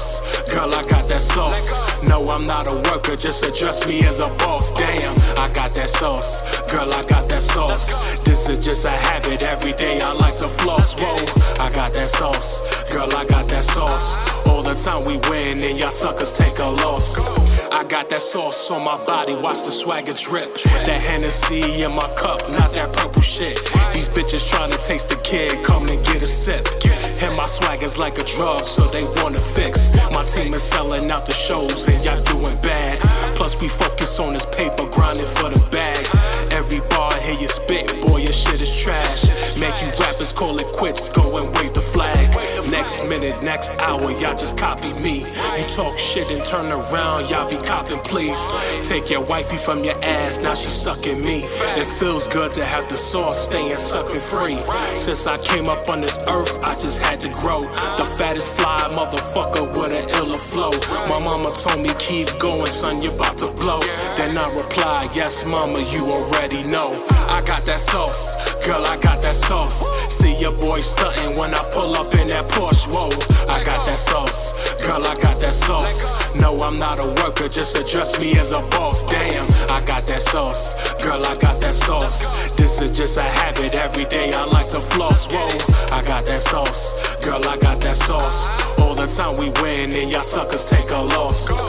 girl, I got that sauce. No, I'm not a worker, just address me as a boss. Damn, I got that sauce, girl, I got that sauce. This is just a habit, every day I like to floss. Whoa, I got that sauce, girl, I got that sauce. All the time we win and y'all suckers take a loss. I got that sauce on my body, watch the swagger drip. That Hennessy in my cup, not that purple shit. These bitches trying to taste the kid, come and get a sip. And my swagger's like a drug, so they wanna fix. My team is selling out the shows and y'all doing bad. Plus we focus on this paper, grinding for the bag. Every bar here you spit, boy, your shit is trash. Make you rappers call it quits, go Next hour, y'all just copy me. You talk shit and turn around, y'all be copping, please. Take your wifey from your ass, now she sucking me. It feels good to have the sauce staying sucking free. Since I came up on this earth, I just had to grow. The fattest fly motherfucker with an iller flow. My mama told me keep going, son, you about to blow. Then I replied, yes, mama, you already know. I got that sauce, girl, I got that sauce. See your boy stunting when I pull up in that Porsche. Whoa, I got that sauce, girl, I got that sauce. No, I'm not a worker, just address me as a boss. Damn, I got that sauce, girl, I got that sauce. This is just a habit, every day I like to floss. Whoa, I got that sauce, girl, I got that sauce. All the time we win and y'all suckers take a loss.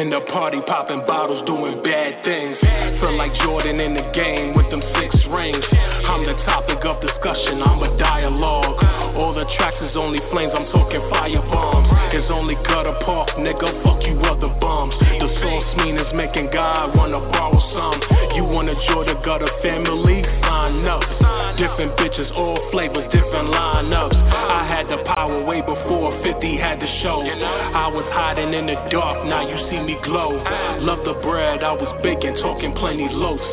In the party, popping bottles, doing bad things. Feel like Jordan in the game with them six rings. I'm the topic of discussion, I'm a dialogue. All the tracks is only flames, I'm talking fire bombs. It's only gutter park, nigga, fuck you other bums. The sauce mean is making God wanna borrow some. You wanna join the gutter family? Sign up. Different bitches, all flavors, different lineups. I had the power way before 50 had the show. I was hiding in the dark, now you see me glow. Love the bread, I was baking, talking plenty loaves.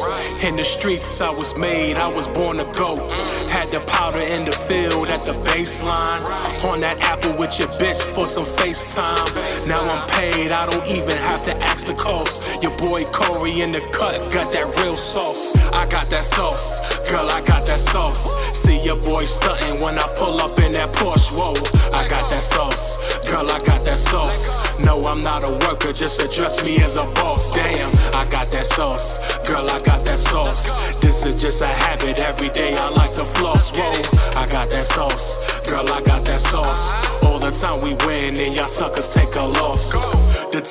In the streets, I was made, I was born to go. Had the powder in the field at the baseline. On that apple with your bitch for some FaceTime. Now I'm paid, I don't even have to ask the cost. Your boy Corey in the cut got that real sauce. I got that sauce, girl, I got that sauce. See your boy stunting when I pull up in that Porsche. Whoa, I got that sauce, girl, I got that sauce. No, I'm not a worker, just address me as a boss. Damn, I got that sauce, girl, I got that sauce. This is just a habit, every day I like to floss. Whoa, I got that sauce, girl, I got that sauce. All the time we win and y'all suckers take a loss.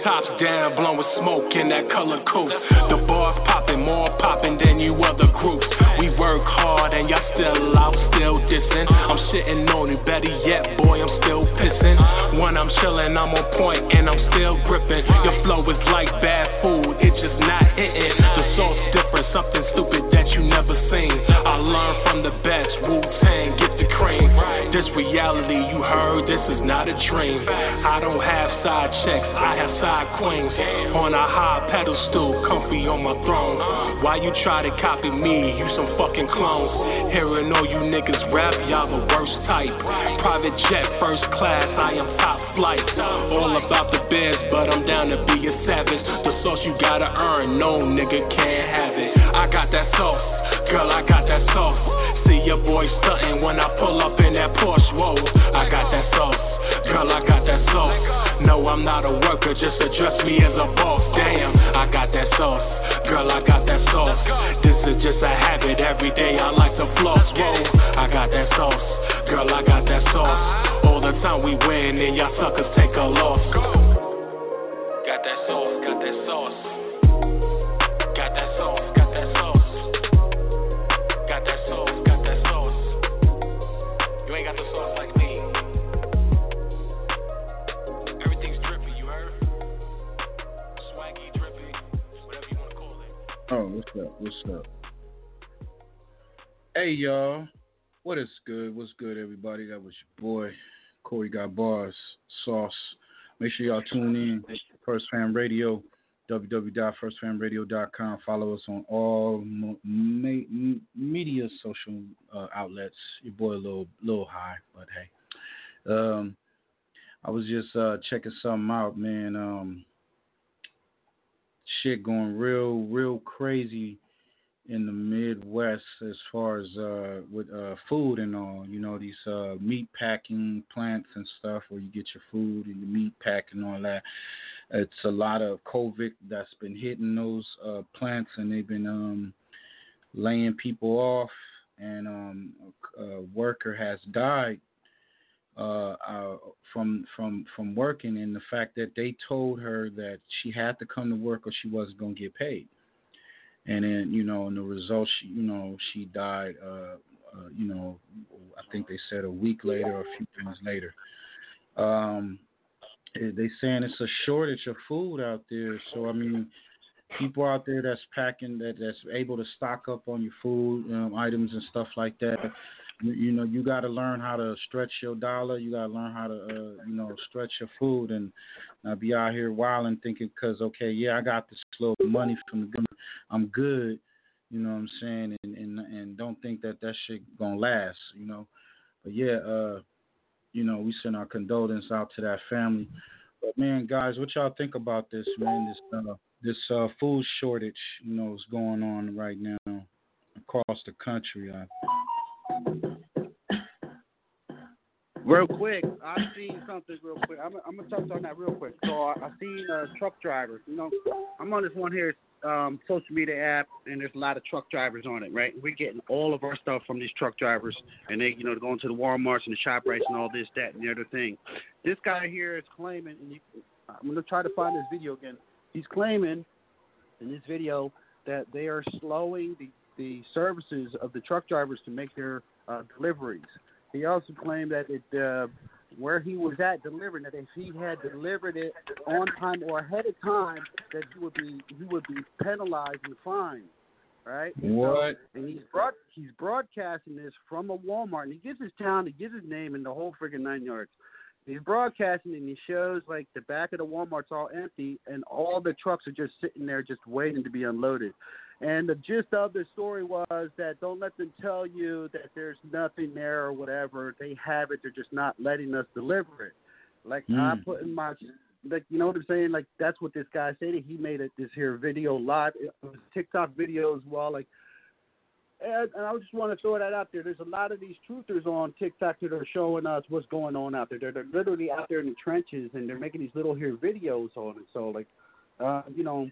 Top's down, blowing smoke in that color coat. The bars popping, more popping than you other groups. We work hard and y'all still out, still dissing. I'm sitting on it, better yet, boy, I'm still pissing. When I'm chilling, I'm on point and I'm still gripping. Your flow is like bad food, it's just not hitting. The sauce different, something stupid that you never seen. I learned from the best, Wu cream. This reality, you heard, this is not a dream. I don't have side checks, I have side queens. On a high pedestal, comfy on my throne. Why you try to copy me? You some fucking clones. Hearing all you niggas rap, y'all the worst type. Private jet, first class, I am top flight. All about the biz, but I'm down to be a savage. The sauce you gotta earn, no nigga can't have it. I got that sauce, girl, I got that sauce. See your boy stunting when I pull up in that Porsche. Whoa, I got that sauce, girl, I got that sauce. No, I'm not a worker, just address me as a boss. Damn, I got that sauce, girl, I got that sauce. This is just a habit, every day I like to floss. Whoa, I got that sauce, girl, I got that sauce. All the time we win and y'all suckers take a loss. Got that sauce. Got that sauce, got that sauce. Oh, what's up? What's up? Hey y'all, what is good? What's good, everybody? That was your boy Corey Got Bars Sauce. Make sure y'all tune in. First Fam Radio, www.firstfamradio.com. Follow us on all media social uh, outlets. Your boy a little little high, but hey. Um, I was just uh, checking something out, man. Um, shit going real, real crazy in the Midwest as far as uh, with uh, food and all. You know these uh, meat packing plants and stuff where you get your food and your meat pack and all that. It's a lot of COVID that's been hitting those uh, plants, and they've been um, laying people off. And um, a worker has died uh, uh, from from from working, and the fact that they told her that she had to come to work or she wasn't gonna get paid. And then you know, and the result, she you know, she died. Uh, uh, you know, I think they said a week later or a few days later. Um, eh, they saying it's a shortage of food out there. So I mean, people out there that's packing that that's able to stock up on your food um, items and stuff like that. You, know, you got to learn how to stretch your dollar. You got to learn how to, uh, you know, stretch your food and not be out here wilding thinking because okay, yeah, I got this little money from the government, I'm good. You know what I'm saying? And and and don't think that that shit gonna last. You know, but yeah, uh, you know, we send our condolences out to that family. But man, guys, what y'all think about this, man? This uh, this uh, food shortage, you know, is going on right now across the country. Uh, Real quick, I seen something real quick. I'm, I'm gonna touch on that real quick. So I, I seen uh, truck drivers. You know, I'm on this one here um, social media app, and there's a lot of truck drivers on it. Right, we're getting all of our stuff from these truck drivers, and they, you know, going to the WalMarts and the Shoprites and all this, that, and the other thing. This guy here is claiming, and you, I'm gonna try to find this video again. He's claiming in this video that they are slowing the the services of the truck drivers to make their uh, deliveries. He also claimed that it, uh, where he was at delivering it, if he had delivered it on time or ahead of time, that he would be he would be penalized and fined. Right? And so- What? and he's broad, he's broadcasting this from a Walmart, and he gives his town, he gives his name, and the whole freaking nine yards. He's broadcasting and he shows like the back of the Walmart's all empty and all the trucks are just sitting there just waiting to be unloaded. And the gist of the story was that don't let them tell you that there's nothing there or whatever. They have it. They're just not letting us deliver it. Like I'm putting my like you know what I'm saying? Like that's what this guy said. He made it this here video live. It was a TikTok video as well. Like and, and I just want to throw that out there. There's a lot of these truthers on TikTok that are showing us what's going on out there. They're, they're literally out there in the trenches and they're making these little here videos on it. So like, uh, you know,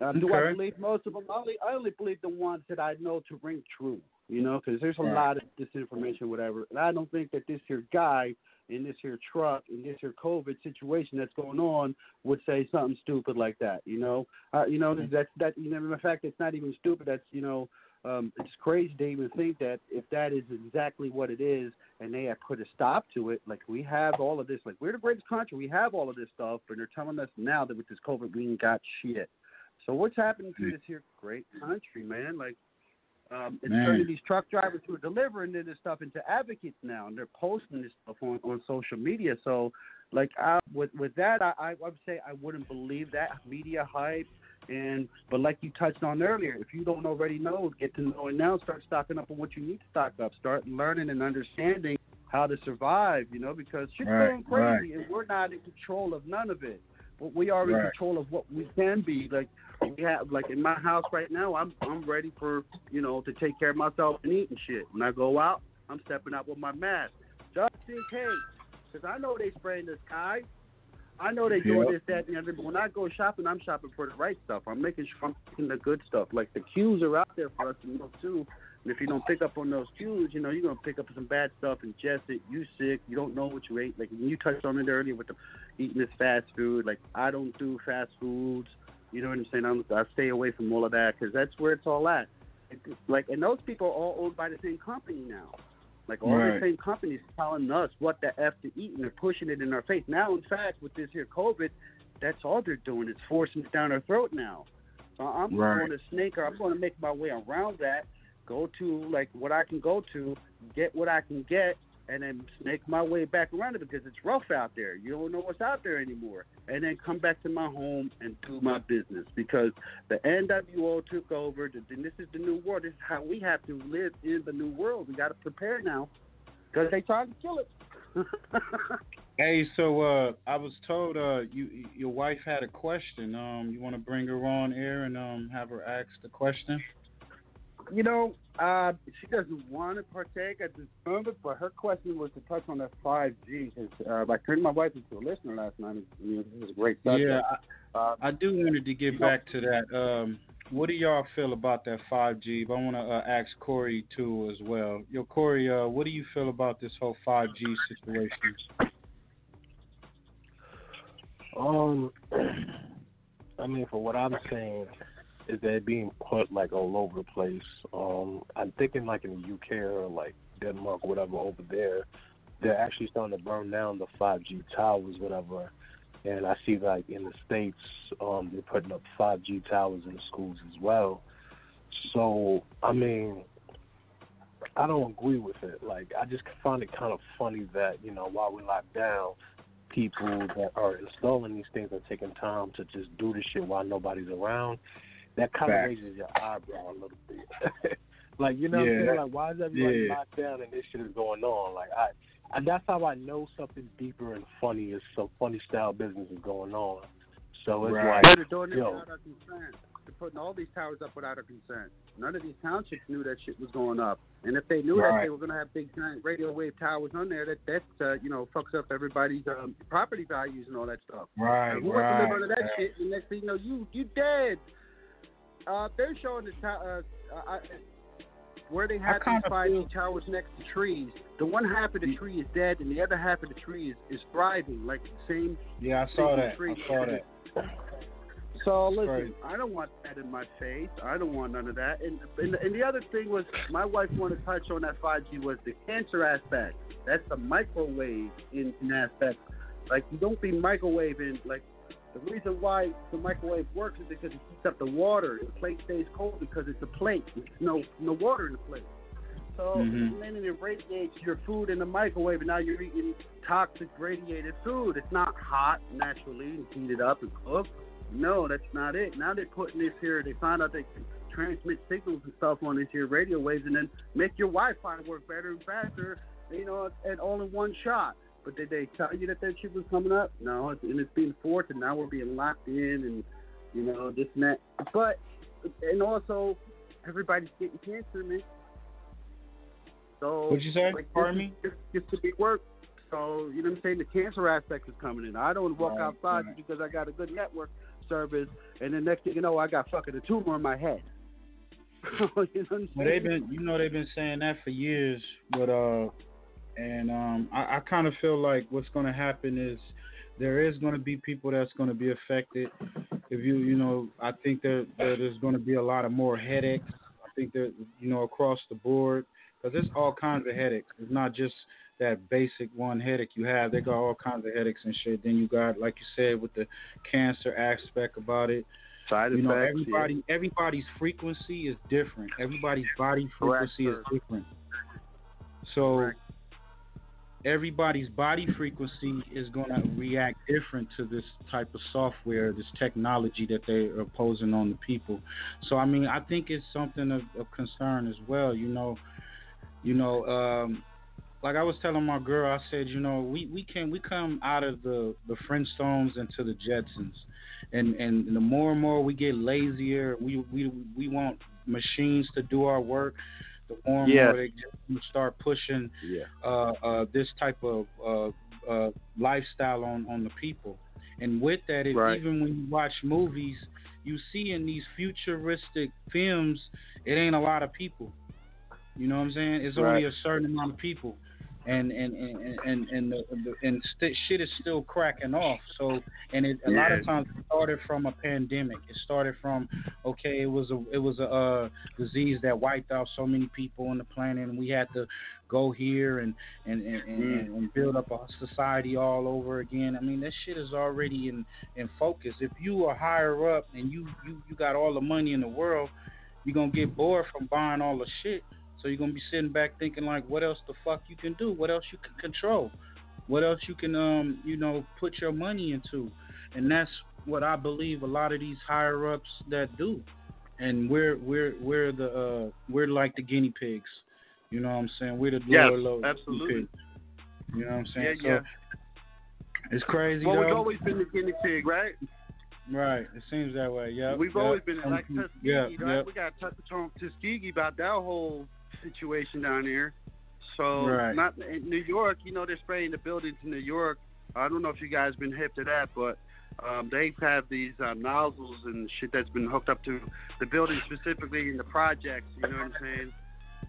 uh, do I believe most of them? I only, I only believe the ones that I know to ring true. You know, because there's a Right. lot of disinformation, whatever. And I don't think that this here guy in this here truck in this here COVID situation that's going on would say something stupid like that. You know, uh, you know that's that. You know, in fact, it's not even stupid. That's you know, um, it's crazy to even think that if that is exactly what it is, and they have put a stop to it. Like we have all of this. Like we're the greatest country. We have all of this stuff, and they're telling us now that with this COVID we ain't got shit. So what's happening to this here great country, man? Like um, it's Man. turning these truck drivers who are delivering this stuff into advocates now, and they're posting this stuff on, on social media. So, like, I, with with that, I, I would say I wouldn't believe that media hype. And but like you touched on earlier, if you don't already know, get to know it now. Start stocking up on what you need to stock up. Start learning and understanding how to survive. You know, because shit's Right, going crazy, and we're not in control of none of it. But we are in Right. control of what we can be. Like we have, like in my house right now, I'm I'm ready for you know to take care of myself and eating shit. When I go out, I'm stepping out with my mask just in case, because I know they spraying the sky. I know they doing this, that, and the other. But when I go shopping, I'm shopping for the right stuff. I'm making sure I'm picking the good stuff. Like the cues are out there for us to know too. And if you don't pick up on those cues, you know you're gonna pick up some bad stuff, ingest it. You sick. You don't know what you ate. Like you touched on it earlier with the eating this fast food. Like I don't do fast foods. You know what I'm saying? I'm, I stay away from all of that because that's where it's all at. Like, and those people are all owned by the same company now. Like all Right. the same companies telling us what the f to eat, and they're pushing it in our face. Now, in fact, with this here COVID, that's all they're doing is forcing it down our throat now. So I'm Right. going to snake her. I'm going to make my way around that, go to like what I can go to, get what I can get, and then snake my way back around it because it's rough out there. You don't know what's out there anymore. And then come back to my home and do my business because the NWO took over. And this is the new world. This is how we have to live in the new world. We got to prepare now because they trying to kill it. Hey, so uh, I was told uh, you your wife had a question. Um, you want to bring her on air and um, have her ask the question? You know, uh, she doesn't want to partake at this moment, but her question was to touch on that 5G. 'cause, Uh, I turned my wife into a listener last night. and, You know, this is a great subject. Yeah, Uh, I, I do wanted to get back to that. Um, what do y'all feel about that 5G? But I want to uh, ask Corey too as well. Yo, Corey, uh, what do you feel about this whole 5G situation? Um, I mean, for what I'm saying, is that being put like all over the place. Um, I'm thinking like in the UK or like Denmark or whatever over there, they're actually starting to burn down the 5G towers, whatever. And I see like in the states, um, they're putting up 5G towers in the schools as well. So I mean, I don't agree with it. Like I just find it kind of funny that you know while we're locked down, people that are installing these things are taking time to just do the shit while nobody's around. That kind of raises your eyebrow a little bit. like you know, what I'm Yeah. saying? like why is everybody Yeah. locked down and this shit is going on? Like I, and that's how I know something deeper and funny is some funny style business is going on. So it's Right. they're like, doing it yo, without our consent. They're putting all these towers up without our consent. None of these townships knew that shit was going up. And if they knew that they were going to have big giant radio wave towers on there, that that uh, you know fucks up everybody's um, property values and all that stuff. Right, And who wants to live under that right. shit? And next thing you know, you you dead. Uh, they're showing the to- uh, uh, where they have these five G towers next to trees. The one half of the tree is dead, and the other half of the tree is, is thriving, like the same. Yeah, I saw thing that. tree. I saw that. So listen, crazy. I don't want that in my face. I don't want none of that. And and, and the other thing was, my wife wanted to touch on that 5G was the cancer aspect. That's the microwave in, in aspect. Like you don't be microwaving. Like the reason why the microwave works is because it heats up the water. The plate stays cold because it's a plate. There's no no water in the plate. So Mhm. then it radiates your food in the microwave, and now you're eating toxic radiated food. It's not hot naturally and heated up and cooked. No, that's not it. Now they're putting this here. They found out they can transmit signals and stuff on these here radio waves, and then make your Wi-Fi work better and faster. You know, at all in one shot. But did they tell you that that shit was coming up? No, it's, and it's being forced, and now we're being locked in, and you know this and that. But and also everybody's getting cancer, man. So What'd you say? Like, Pardon me? just to be work. So you know what I'm saying? The cancer aspect is coming in. I don't walk Right, outside right. because I got a good network service, and the next thing you know, I got fucking a tumor in my head. you know what I'm Well, they've been, you know, they've been saying that for years, but uh, and um, I, I kind of feel like what's going to happen is there is going to be people that's going to be affected. If you, you know, I think that, that there's going to be a lot of more headaches. I think that, you know, across the board, because there's all kinds of headaches. It's not just that basic one headache you have. They got all kinds of headaches and shit. Then you got, like you said, with the cancer aspect about it. Side you know, effects, everybody, everybody's frequency is different. Everybody's body Correct, frequency is different. So everybody's body frequency is going to react different to this type of software, this technology that they are posing on the people. So I mean, I think it's something of, of concern as well. You know, you know, um, like I was telling my girl, I said, you know, we we can we come out of the the Flintstones into the Jetsons, and and the more and more we get lazier, we we we want machines to do our work. The and Yes. more they start pushing Yeah. uh, uh, this type of uh, uh, lifestyle on, on the people. And with that, if, Right. even when you watch movies, you see in these futuristic films, it ain't a lot of people. You know what I'm saying? It's only a certain amount of people. And and and and and, the, the, and st- shit is still cracking off. So and it, a lot of times it started from a pandemic. It started from okay, it was a it was a uh, disease that wiped out so many people on the planet, and we had to go here and and and, and, Mm. and build up a society all over again. I mean, that shit is already in in focus. If you are higher up and you you you got all the money in the world, you're gonna get bored from buying all the shit. So you're gonna be sitting back thinking like, what else the fuck you can do? What else you can control? What else you can um you know put your money into? And that's what I believe a lot of these higher ups that do. And we're we're we're the uh we're like the guinea pigs. You know what I'm saying? We're the lower low absolutely. pigs. You know what I'm saying? Yeah, so yeah. it's crazy Well, we've always been the guinea pig, right? Right. It seems that way. Yeah. We've always been like Tuskegee, Yeah. right? Yeah. We got to touch on Tuskegee about that whole situation down here. So Right. not in New York, you know, they're spraying the buildings in New York. I don't know if you guys been hip to that, but um, they have had these uh, nozzles and shit that's been hooked up to the building specifically in the projects. You know what I'm saying?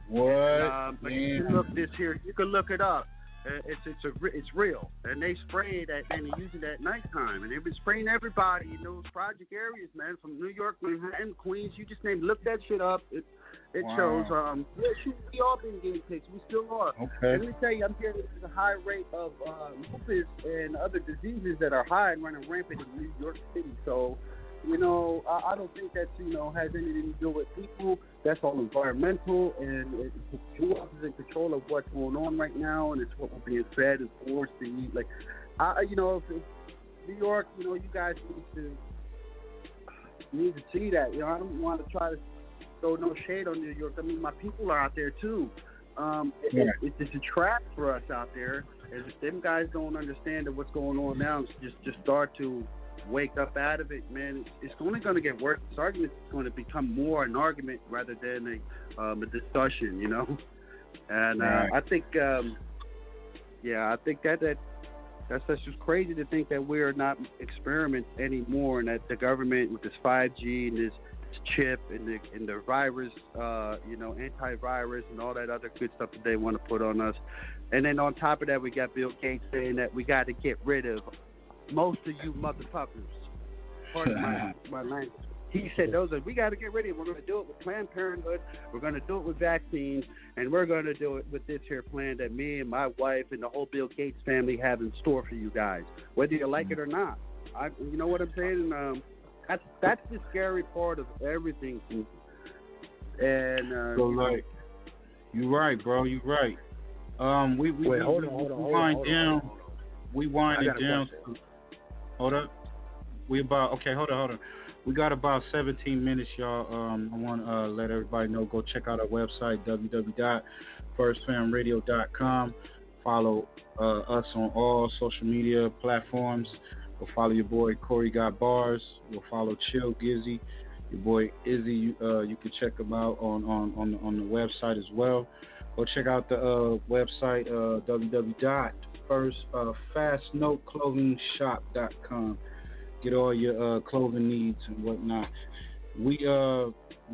What? Um, but you can look this here. You can look it up. Uh, It's it's a it's real, and they spray it at and they use it at nighttime, and they've been spraying everybody in those project areas, man, from New York, Manhattan, Queens. You just name. Look that shit up. It it Wow. shows. Um, yeah, shoot, we all been guinea pigs. We still are. Okay. And let me tell you, I'm hearing there's a high rate of uh, lupus and other diseases that are high and running rampant in New York City. So, you know, I, I don't think that you know has anything to do with people. That's all environmental, and it, who else is in control of what's going on right now, and it's what we're being fed and forced to eat. Like, I, you know, if, if New York, you know, you guys need to need to see that. You know, I don't want to try to throw no shade on New York. I mean, my people are out there too. Um, it, it, it's a trap for us out there. If them guys don't understand that what's going on now, just just start to wake up out of it, man. It's, it's only going to get worse. This argument is going to become more an argument rather than a um, a discussion, you know. And uh, Right. I think, um, yeah, I think that that that's that's just crazy to think that we're not experiment anymore, and that the government with this 5G and this chip and the and the virus, uh, you know, antivirus and all that other good stuff that they want to put on us. And then on top of that, we got Bill Gates saying that we got to get rid of most of you motherfuckers. Pardon my, my language. He said those are we got to get rid of. it. We're going to do it with Planned Parenthood. We're going to do it with vaccines, and we're going to do it with this here plan that me and my wife and the whole Bill Gates family have in store for you guys, whether you like it or not. I, you know what I'm saying? Um, that's that's the scary part of everything. And uh, So you know, like, you're right, bro. You're right. Um, we we Wait, we, hold we, on, hold on, we hold on, wind hold on, down. hold on, We wind it down. question. Hold up. We about okay. Hold on, hold on. We got about 17 minutes, y'all. Um, I want to uh, let everybody know. Go check out our website www.firstfamradio.com. Follow uh, us on all social media platforms. Go follow your boy Corey Got Bars. Go follow Chill Gizzy. Your boy Izzy. You, uh, you can check him out on on on, on the website as well. Go check out the uh, website uh, www.firstfastnoteclothingshop.com. Get all your uh, clothing needs and whatnot. We uh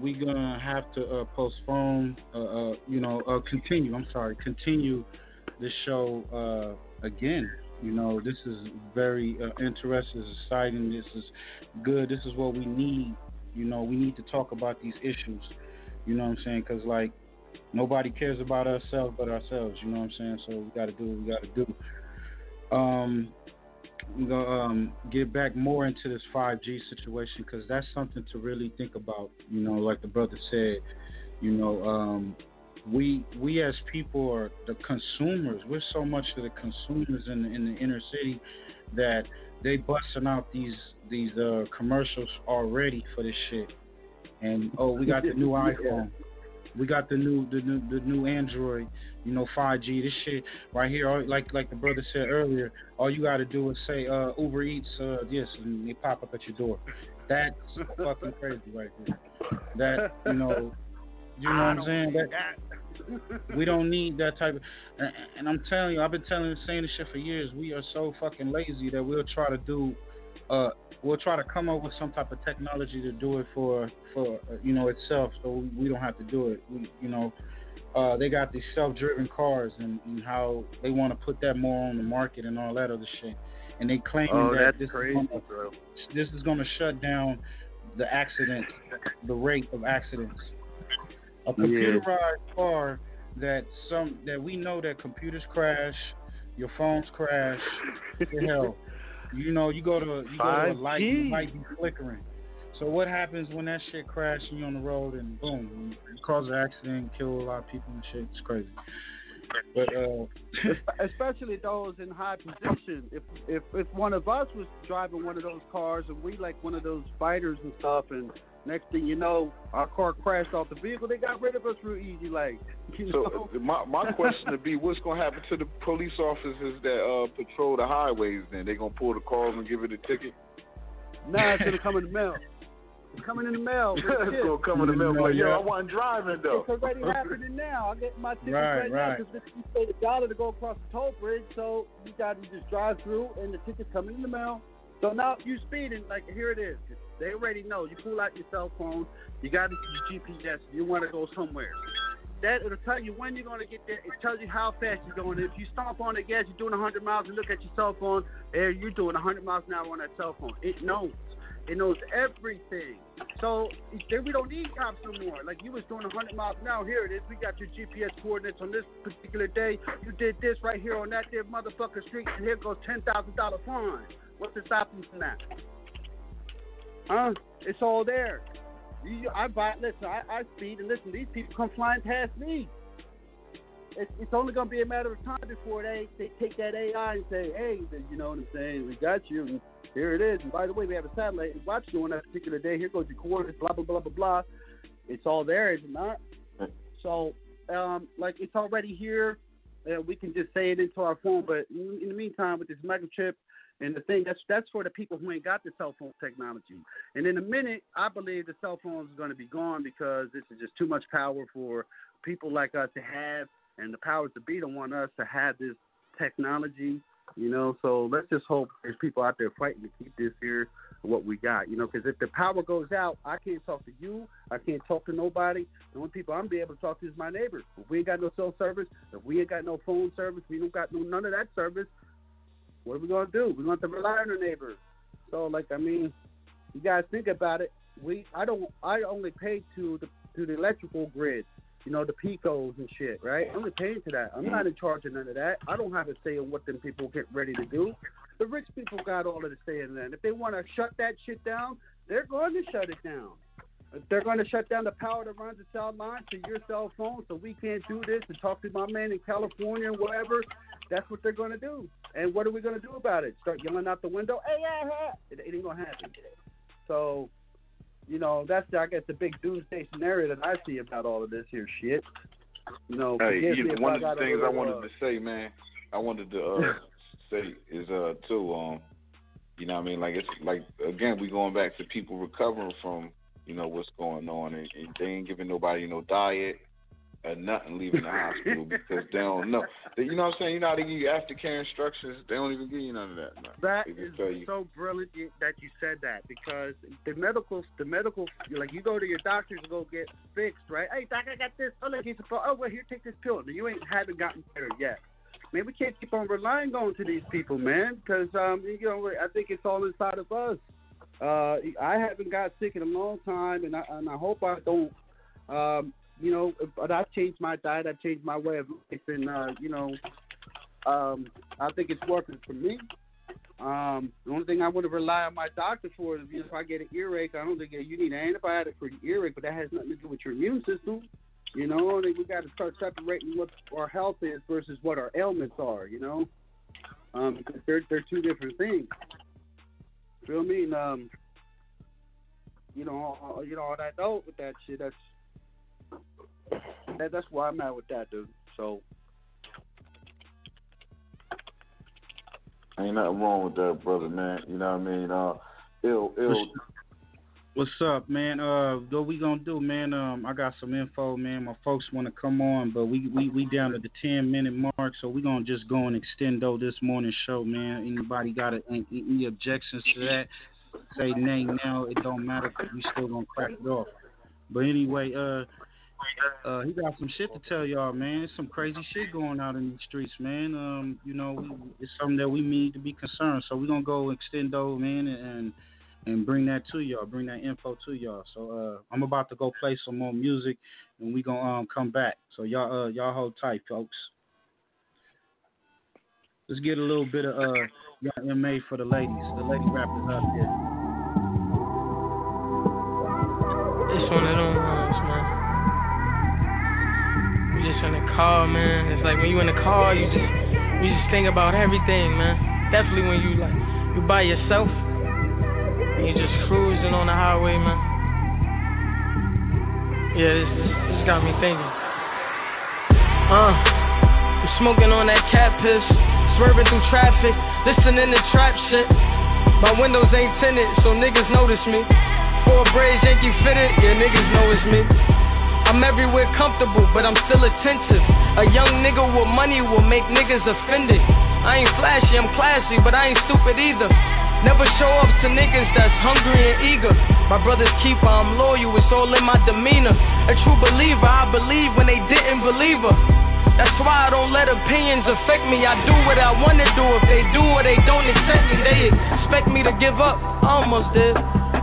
we gonna have to uh, postpone uh, uh you know uh continue. I'm sorry, continue this show uh again. You know this is very uh, interesting, exciting. This is good. This is what we need. You know we need to talk about these issues. You know what I'm saying? Because like nobody cares about ourselves but ourselves. You know what I'm saying? So we got to do what we got to do. Um, we're gonna um, get back more into this 5G situation because that's something to really think about. You know, like the brother said, you know, um, we we as people are the consumers. We're so much of the consumers in the, in the inner city that they busting out these these uh, commercials already for this shit. And oh, we got the new iPhone. We got the new the new the new Android, you know, 5G. This shit right here, all, like like the brother said earlier, all you got to do is say uh, Uber Eats, uh, yes, and they pop up at your door. That's fucking crazy right there. That you know, you know what I'm saying? That we don't need that type of. And, and I'm telling you, I've been telling saying this shit for years. We are so fucking lazy that we'll try to do. Uh, we'll try to come up with some type of technology to do it for for uh, you know itself, so we, we don't have to do it. We, you know, uh, they got these self-driven cars and, and how they want to put that more on the market and all that other shit. And they claim Oh, that this crazy, is gonna, bro. this is going to shut down the accident, the rate of accidents. A computerized car that some that we know that computers crash, your phones crash, the hell. You know, you go to you go to a light, the 5G. light be flickering. So what happens when that shit crash and you're on the road and boom, you cause an accident, kill a lot of people and shit? It's crazy. But uh, especially those in high position. If if if one of us was driving one of those cars and we like one of those fighters and stuff, and next thing you know, our car crashed off the vehicle, they got rid of us real easy, like you know. So uh, my my question to be, what's gonna happen to the police officers that uh, patrol the highways? Then they gonna pull the cars and give it a ticket? Nah, it's gonna come in the mail. It's coming in the mail. it's gonna come in the mail. Like, yo, I wasn't driving though. It's already happening now. I get my tickets Right, right, now because you paid a dollar to go across the toll bridge, so you got to just drive through, and the ticket's coming in the mail. So now you speeding, like here it is. They already know. You pull out your cell phone. You got your GPS. You want to go somewhere. That it'll tell you when you're going to get there. It tells you how fast you're going. If you stomp on the gas, you're doing 100 miles, and look at your cell phone, and you're doing 100 miles an hour on that cell phone. It knows. It knows everything. So then we don't need cops no more. Like you was doing 100 miles hour. Here it is. We got your GPS coordinates on this particular day. You did this right here on that there motherfucker street, and here goes ten thousand dollar fine. What's to stop you from that? Huh? It's all there. You, I buy. Listen, I, I speed, and listen. These people come flying past me. It's, only gonna be a matter of time before they they take that AI and say, hey, you know what I'm saying? We got you. And here it is. And by the way, we have a satellite and watch you on that particular day. Here goes your coordinates. Blah blah blah blah blah. It's all there, is it not? So, um, like it's already here. Uh, we can just say it into our phone. But in, in the meantime, with this microchip and the thing, that's that's for the people who ain't got the cell phone technology. And in a minute, I believe the cell phones is going to be gone because this is just too much power for people like us to have, and the powers to be don't want us to have this technology. You know, so let's just hope there's people out there fighting to keep this here what we got. You know, because if the power goes out, I can't talk to you. I can't talk to nobody. The only people I'm be able to talk to is my neighbors. If we ain't got no cell service, if we ain't got no phone service, we don't got no none of that service. What are we gonna do? We're have to rely on our neighbors. So, like, I mean, you guys think about it. We, I don't, I only pay to the to the electrical grid. You know, the PECOs and shit, right? I'm only paying to that. I'm not in charge of none of that. I don't have a say in what them people get ready to do. The rich people got all of the say in that. If they want to shut that shit down, they're going to shut it down. They're going to shut down the power that runs the cell line to your cell phone so we can't do this and talk to my man in California or wherever, that's what they're going to do. And what are we going to do about it? Start yelling out the window? Hey, yeah, yeah. It, it ain't going to happen. So, you know, that's, I guess, the big doomsday scenario that I see about all of this here shit. You know, Hey, you me know, if one of the things I wanted uh, to say, man, I wanted to uh, say is uh too um, you know, what I mean, like it's like again, we going back to people recovering from you know what's going on, and, and they ain't giving nobody no diet or nothing leaving the hospital because they don't know. You know what I'm saying? You know how they give you aftercare instructions? They don't even give you none of that. No. That is you. so brilliant that you said that because the medical, the medical, like you go to your doctor to go get fixed, right? Hey, doc, I got this. Oh, look, he's a Oh, well, here, take this pill. And you ain't haven't gotten better yet. Man, we can't keep on relying on to these people, man, because um, you know, I think it's all inside of us. Uh, I haven't got sick in a long time, and I and I hope I don't. Um, you know, but I've changed my diet. I've changed my way of life, and uh, you know, um, I think it's working for me. Um, the only thing I would rely on my doctor for is you know, if I get an earache, I don't think you need an antibiotic for your earache, but that has nothing to do with your immune system. You know, I think we got to start separating what our health is versus what our ailments are. You know, um, because they're they're two different things. Feel me? And, um, you know, you know all that note with that shit. That's that, that's where I'm at with that, dude. So Ain't nothing wrong with that, brother, man. You know what I mean? Uh, ill, ill. What's up, man? Uh, what we gonna do, man? Um, I got some info, man. My folks want to come on, but we we we down to the ten minute mark, so we gonna just go and extend though this morning show, man. Anybody got a, any, any objections to that? Say nay now. It don't matter 'cause we still gonna crack it off. But anyway, uh, uh, he got some shit to tell y'all, man. Some crazy shit going out in these streets, man. Um, you know, we, it's something that we need to be concerned. So we're gonna go extend extendo, man, and and bring that to y'all, bring that info to y'all. So uh, I'm about to go play some more music, and we gonna um, come back. So y'all uh, y'all hold tight, folks. Let's get a little bit of uh, Young M.A for the ladies, the lady rappers out there. It's one of them car, man. It's like when you in the car, you just you just think about everything, man. Definitely when you like you by yourself and you just cruising on the highway, man. Yeah, this this, this got me thinking. Uh, I'm smoking on that cat piss, swerving through traffic, listening to trap shit. My windows ain't tinted, so niggas notice me. Four braids, Yankee fitted, yeah, niggas know it's me. I'm everywhere comfortable, but I'm still attentive. A young nigga with money will make niggas offended. I ain't flashy, I'm classy, but I ain't stupid either. Never show up to niggas that's hungry and eager. My brother's keeper, I'm loyal, it's all in my demeanor. A true believer, I believe when they didn't believe her. That's why I don't let opinions affect me. I do what I wanna do. If they do or they don't accept me, they expect me to give up. I almost did.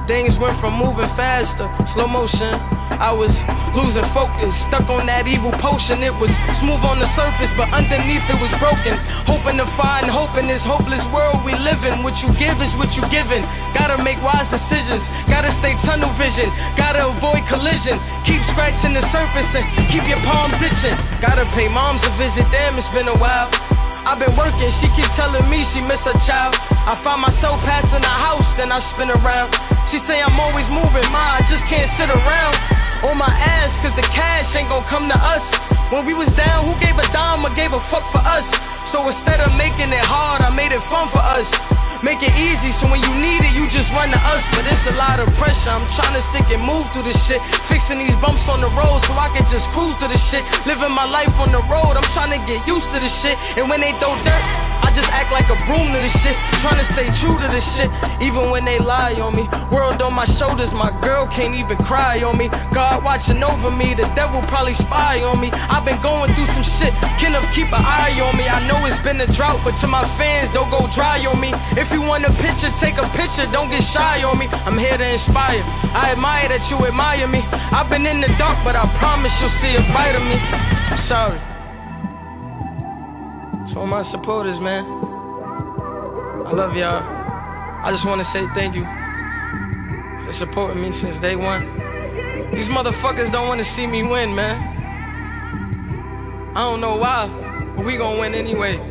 Things went from moving faster, slow motion. I was losing focus, stuck on that evil potion. It was smooth on the surface, but underneath it was broken. Hoping to find hope in this hopeless world we live in. What you give is what you given. Gotta make wise decisions. Gotta stay tunnel vision. Gotta avoid collision. Keep scratching the surface and keep your palms itching. Gotta pay moms a visit. Damn, it's been a while. I've been working, she keep telling me she miss her child. I find myself passing the house, then I spin around. She say I'm always moving, ma, I just can't sit around. On my ass, cause the cash ain't gon' come to us. When we was down, who gave a dime or gave a fuck for us? So instead of making it hard, I made it fun for us. Make it easy, so when you need it, you just run to us. But it's a lot of pressure. I'm trying to stick and move through this shit. Fixing these bumps on the road so I can just cruise through this shit. Living my life on the road, I'm trying to get used to this shit. And when they throw dirt, I just act like a broom to this shit. Trying to stay true to this shit, even when they lie on me. World on my shoulders, my girl can't even cry on me. God watching over me, the devil probably spy on me. I've been going through some shit, Kenneth keep an eye on me. I know it's been a drought, but to my fans, don't go dry on me. If you want a picture, take a picture, don't get shy on me. I'm here to inspire. I admire that you admire me. I've been in the dark, but I promise you'll see a bite of me. I'm Sorry. To all my supporters, man. I love y'all. I just want to say thank you for supporting me since day one. These motherfuckers don't want to see me win, man. I don't know why, but we gonna win anyway.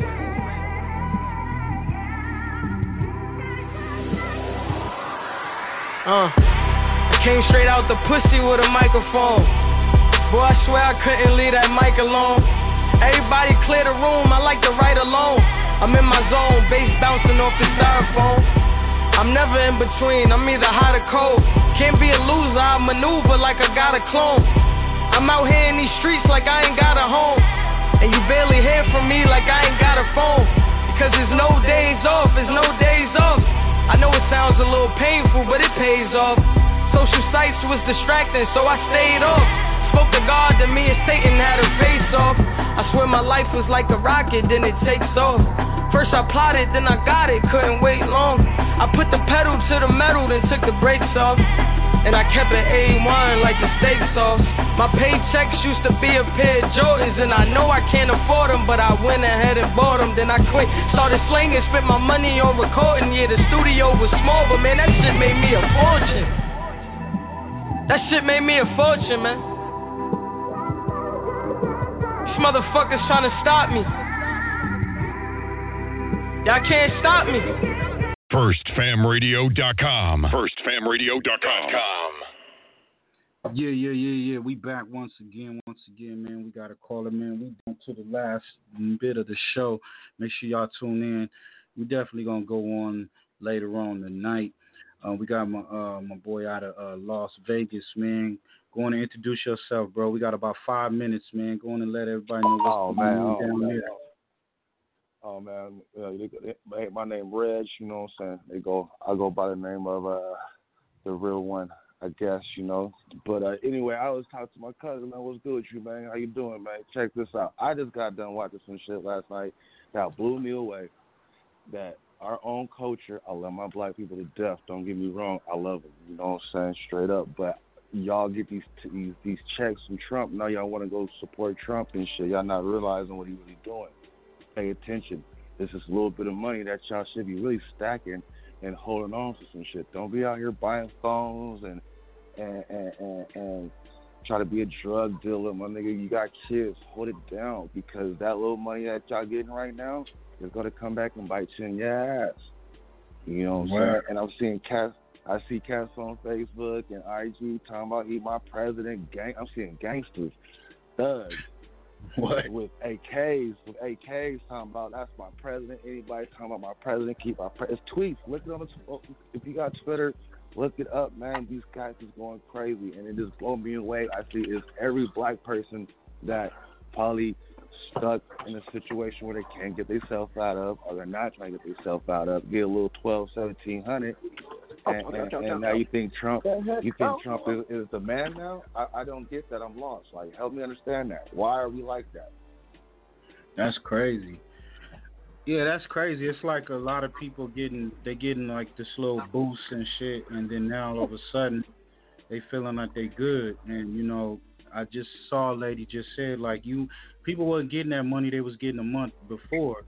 Uh, I came straight out the pussy with a microphone. Boy, I swear I couldn't leave that mic alone. Everybody clear the room, I like to write alone. I'm in my zone, bass bouncing off the styrofoam. I'm never in between, I'm either hot or cold. Can't be a loser, I maneuver like I got a clone. I'm out here in these streets like I ain't got a home. And you barely hear from me like I ain't got a phone. Because there's no days off, there's no days off. I know it sounds a little painful, but it pays off. Social sites was distracting, so I stayed off. Spoke to God, then me and Satan had a face off. I swear my life was like a rocket, then it takes off. First I plotted, then I got it, couldn't wait long. I put the pedal to the metal, then took the brakes off. And I kept it A1 like the steak sauce. My paychecks used to be a pair of Jordans, and I know I can't afford them, but I went ahead and bought them. Then I quit, started slinging, spent my money on recording. Yeah, the studio was small, but man, that shit made me a fortune. That shit made me a fortune, man. These motherfuckers trying to stop me. Y'all can't stop me. FirstFamRadio.com. FirstFamRadio.com. Yeah, yeah, yeah, yeah. We back once again, once again, man. We got a caller, man. We down to the last bit of the show. Make sure y'all tune in. We definitely gonna go on later on tonight. Uh, we got my uh, my boy out of uh, Las Vegas, man. Go on and introduce yourself, bro. We got about five minutes, man. Go on and let everybody know what's Oh going man, on oh down man, there. Oh man. Uh, they, they, my name Reg. You know what I'm saying? They go. I go by the name of uh the real one. I guess you know. But uh, anyway, I was talking to my cousin. Man, what's good with you, man? How you doing, man? Check this out. I just got done watching some shit last night that blew me away. That our own culture, I love my black people to death. Don't get me wrong, I love them. You know what I'm saying, straight up. But y'all get these these these checks from Trump. Now y'all want to go support Trump and shit. Y'all not realizing what he really doing. Pay attention. This is a little bit of money that y'all should be really stacking and holding on to some shit. Don't be out here buying phones and and and, and, and try to be a drug dealer, my nigga. You got kids, hold it down because that little money that y'all getting right now is gonna come back and bite you in your ass. You know what I'm saying? And I'm seeing cats. I see cats on Facebook and IG talking about eat my president. Gang. I'm seeing gangsters, thugs. What? With AKs, with AKs talking about that's my president. Anybody talking about my president, keep my pre- it's tweets. Look it on the if you got Twitter, look it up, man. These guys is going crazy, and it just blows me away. I see it's every black person that probably stuck in a situation where they can't get themselves out of, or they're not trying to get themselves out of, get a little twelve, seventeen hundred, and, and, and now you think Trump, you think Trump is, is the man now? I, I don't get that. I'm lost. Like, help me understand that. Why are we like that? That's crazy. Yeah, that's crazy. It's like a lot of people getting they getting like this little boost and shit, and then now all of a sudden they feeling like they good. And you know, I just saw a lady just said like you people wasn't getting that money they was getting a month before,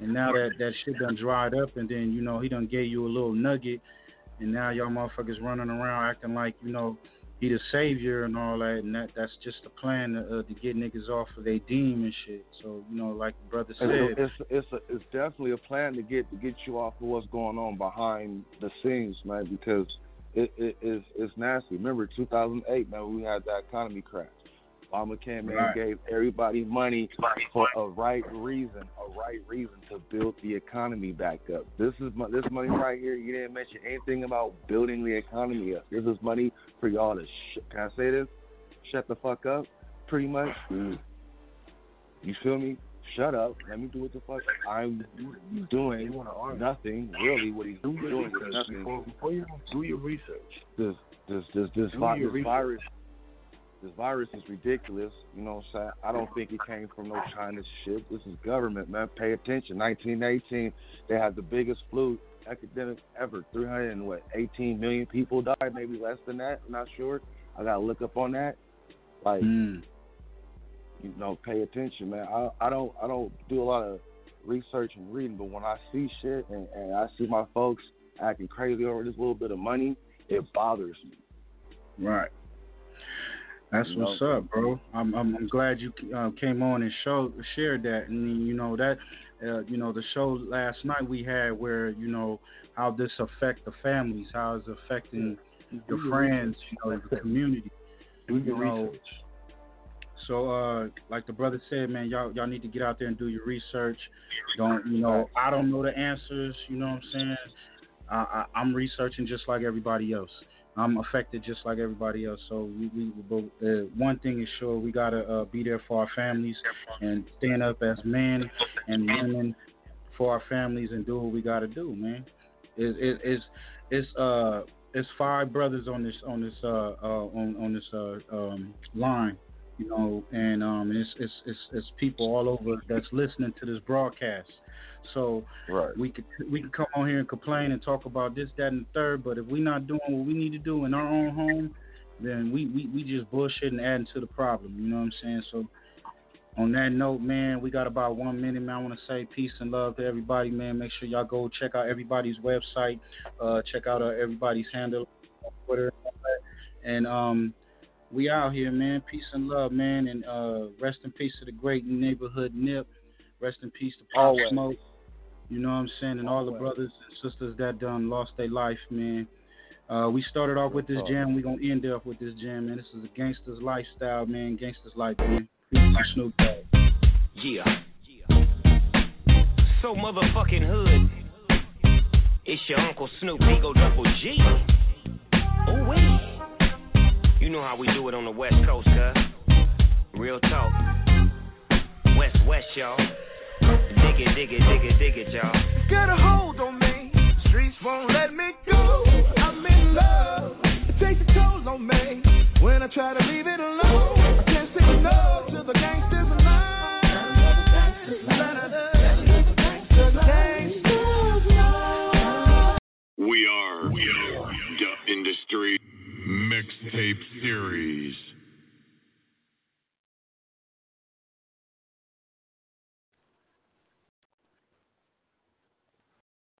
and now that that shit done dried up, and then you know he done gave you a little nugget, and now y'all motherfuckers running around acting like you know he the savior and all that, and that that's just a plan to, uh, to get niggas off of their deem and shit. So you know, like brother said, It's it's it's, a, it's definitely a plan to get to get you off of what's going on behind the scenes, man. Because it, it is it's nasty. Remember 2008, man, we had that economy crash. Obama came in Right. and gave everybody money for a right reason, a right reason to build the economy back up. This is mo- this money right here. You didn't mention anything about building the economy up. This is money for y'all to. Sh- can I say this? Shut the fuck up. Pretty much. Mm. You feel me? Shut up. Let me do what the fuck I'm doing. Nothing really. What he's Do your doing is nothing. before, before you do your research. This this this this, Do vi- your this research. virus. This virus is ridiculous. You know what I'm saying? I don't think it came from no China shit. This is government, man. Pay attention. 1918, they had the biggest flu epidemic ever. 300 and what? 18 million people died. Maybe less than that. I'm not sure. I gotta look up on that. Like Mm. You know, pay attention, man. I I don't I don't do a lot of research and reading, but when I see shit and, and I see my folks acting crazy over this little bit of money, it bothers me. Right. That's You what's know? up, bro. I'm I'm, I'm glad you uh, came on and showed shared that, and you know that, uh, you know the show last night we had where you know how this affect the families, how it's affecting your friends, you know, the community. Do your research. So, uh, like the brother said, man, y'all y'all need to get out there and do your research. Don't you know? I don't know the answers. You know what I'm saying? I, I, I'm researching just like everybody else. I'm affected just like everybody else. So we, we but uh, one thing is sure, we gotta uh, be there for our families and stand up as men and women for our families and do what we gotta do, man. It, it, it's it's uh it's five brothers on this on this uh, uh on on this uh um line, you know, and um it's it's it's, it's people all over that's listening to this broadcast. So right. we could we can come on here and complain and talk about this, that, and the third. But if we're not doing what we need to do in our own home, then we we, we just bullshit and adding to the problem. You know what I'm saying? So on that note, man, we got about one minute, man. I want to say peace and love to everybody, man. Make sure y'all go check out everybody's website, uh, check out uh, everybody's handle on Twitter and all that. And um, we out here, man. Peace and love, man. And uh, rest in peace to the great neighborhood Nip. Rest in peace to Pop Always. Smoke. You know what I'm saying? And all the brothers and sisters that done lost their life, man. Uh, we started off with this jam. we going to end up with this jam, man. This is a gangster's lifestyle, man. Gangster's life, man. Peace to Snoop Dogg. Yeah. So motherfucking hood. It's your Uncle Snoop, Ego Double G. Oh, wait. You know how we do it on the West Coast, huh? Real talk. West, West, y'all. Dig it, dig it, dig it, dig it, y'all. Get a hold on me. Streets won't let me go. I'm in love. It takes a toll on me. When I try to leave it alone, I can't say no to the gangsters. Tape series.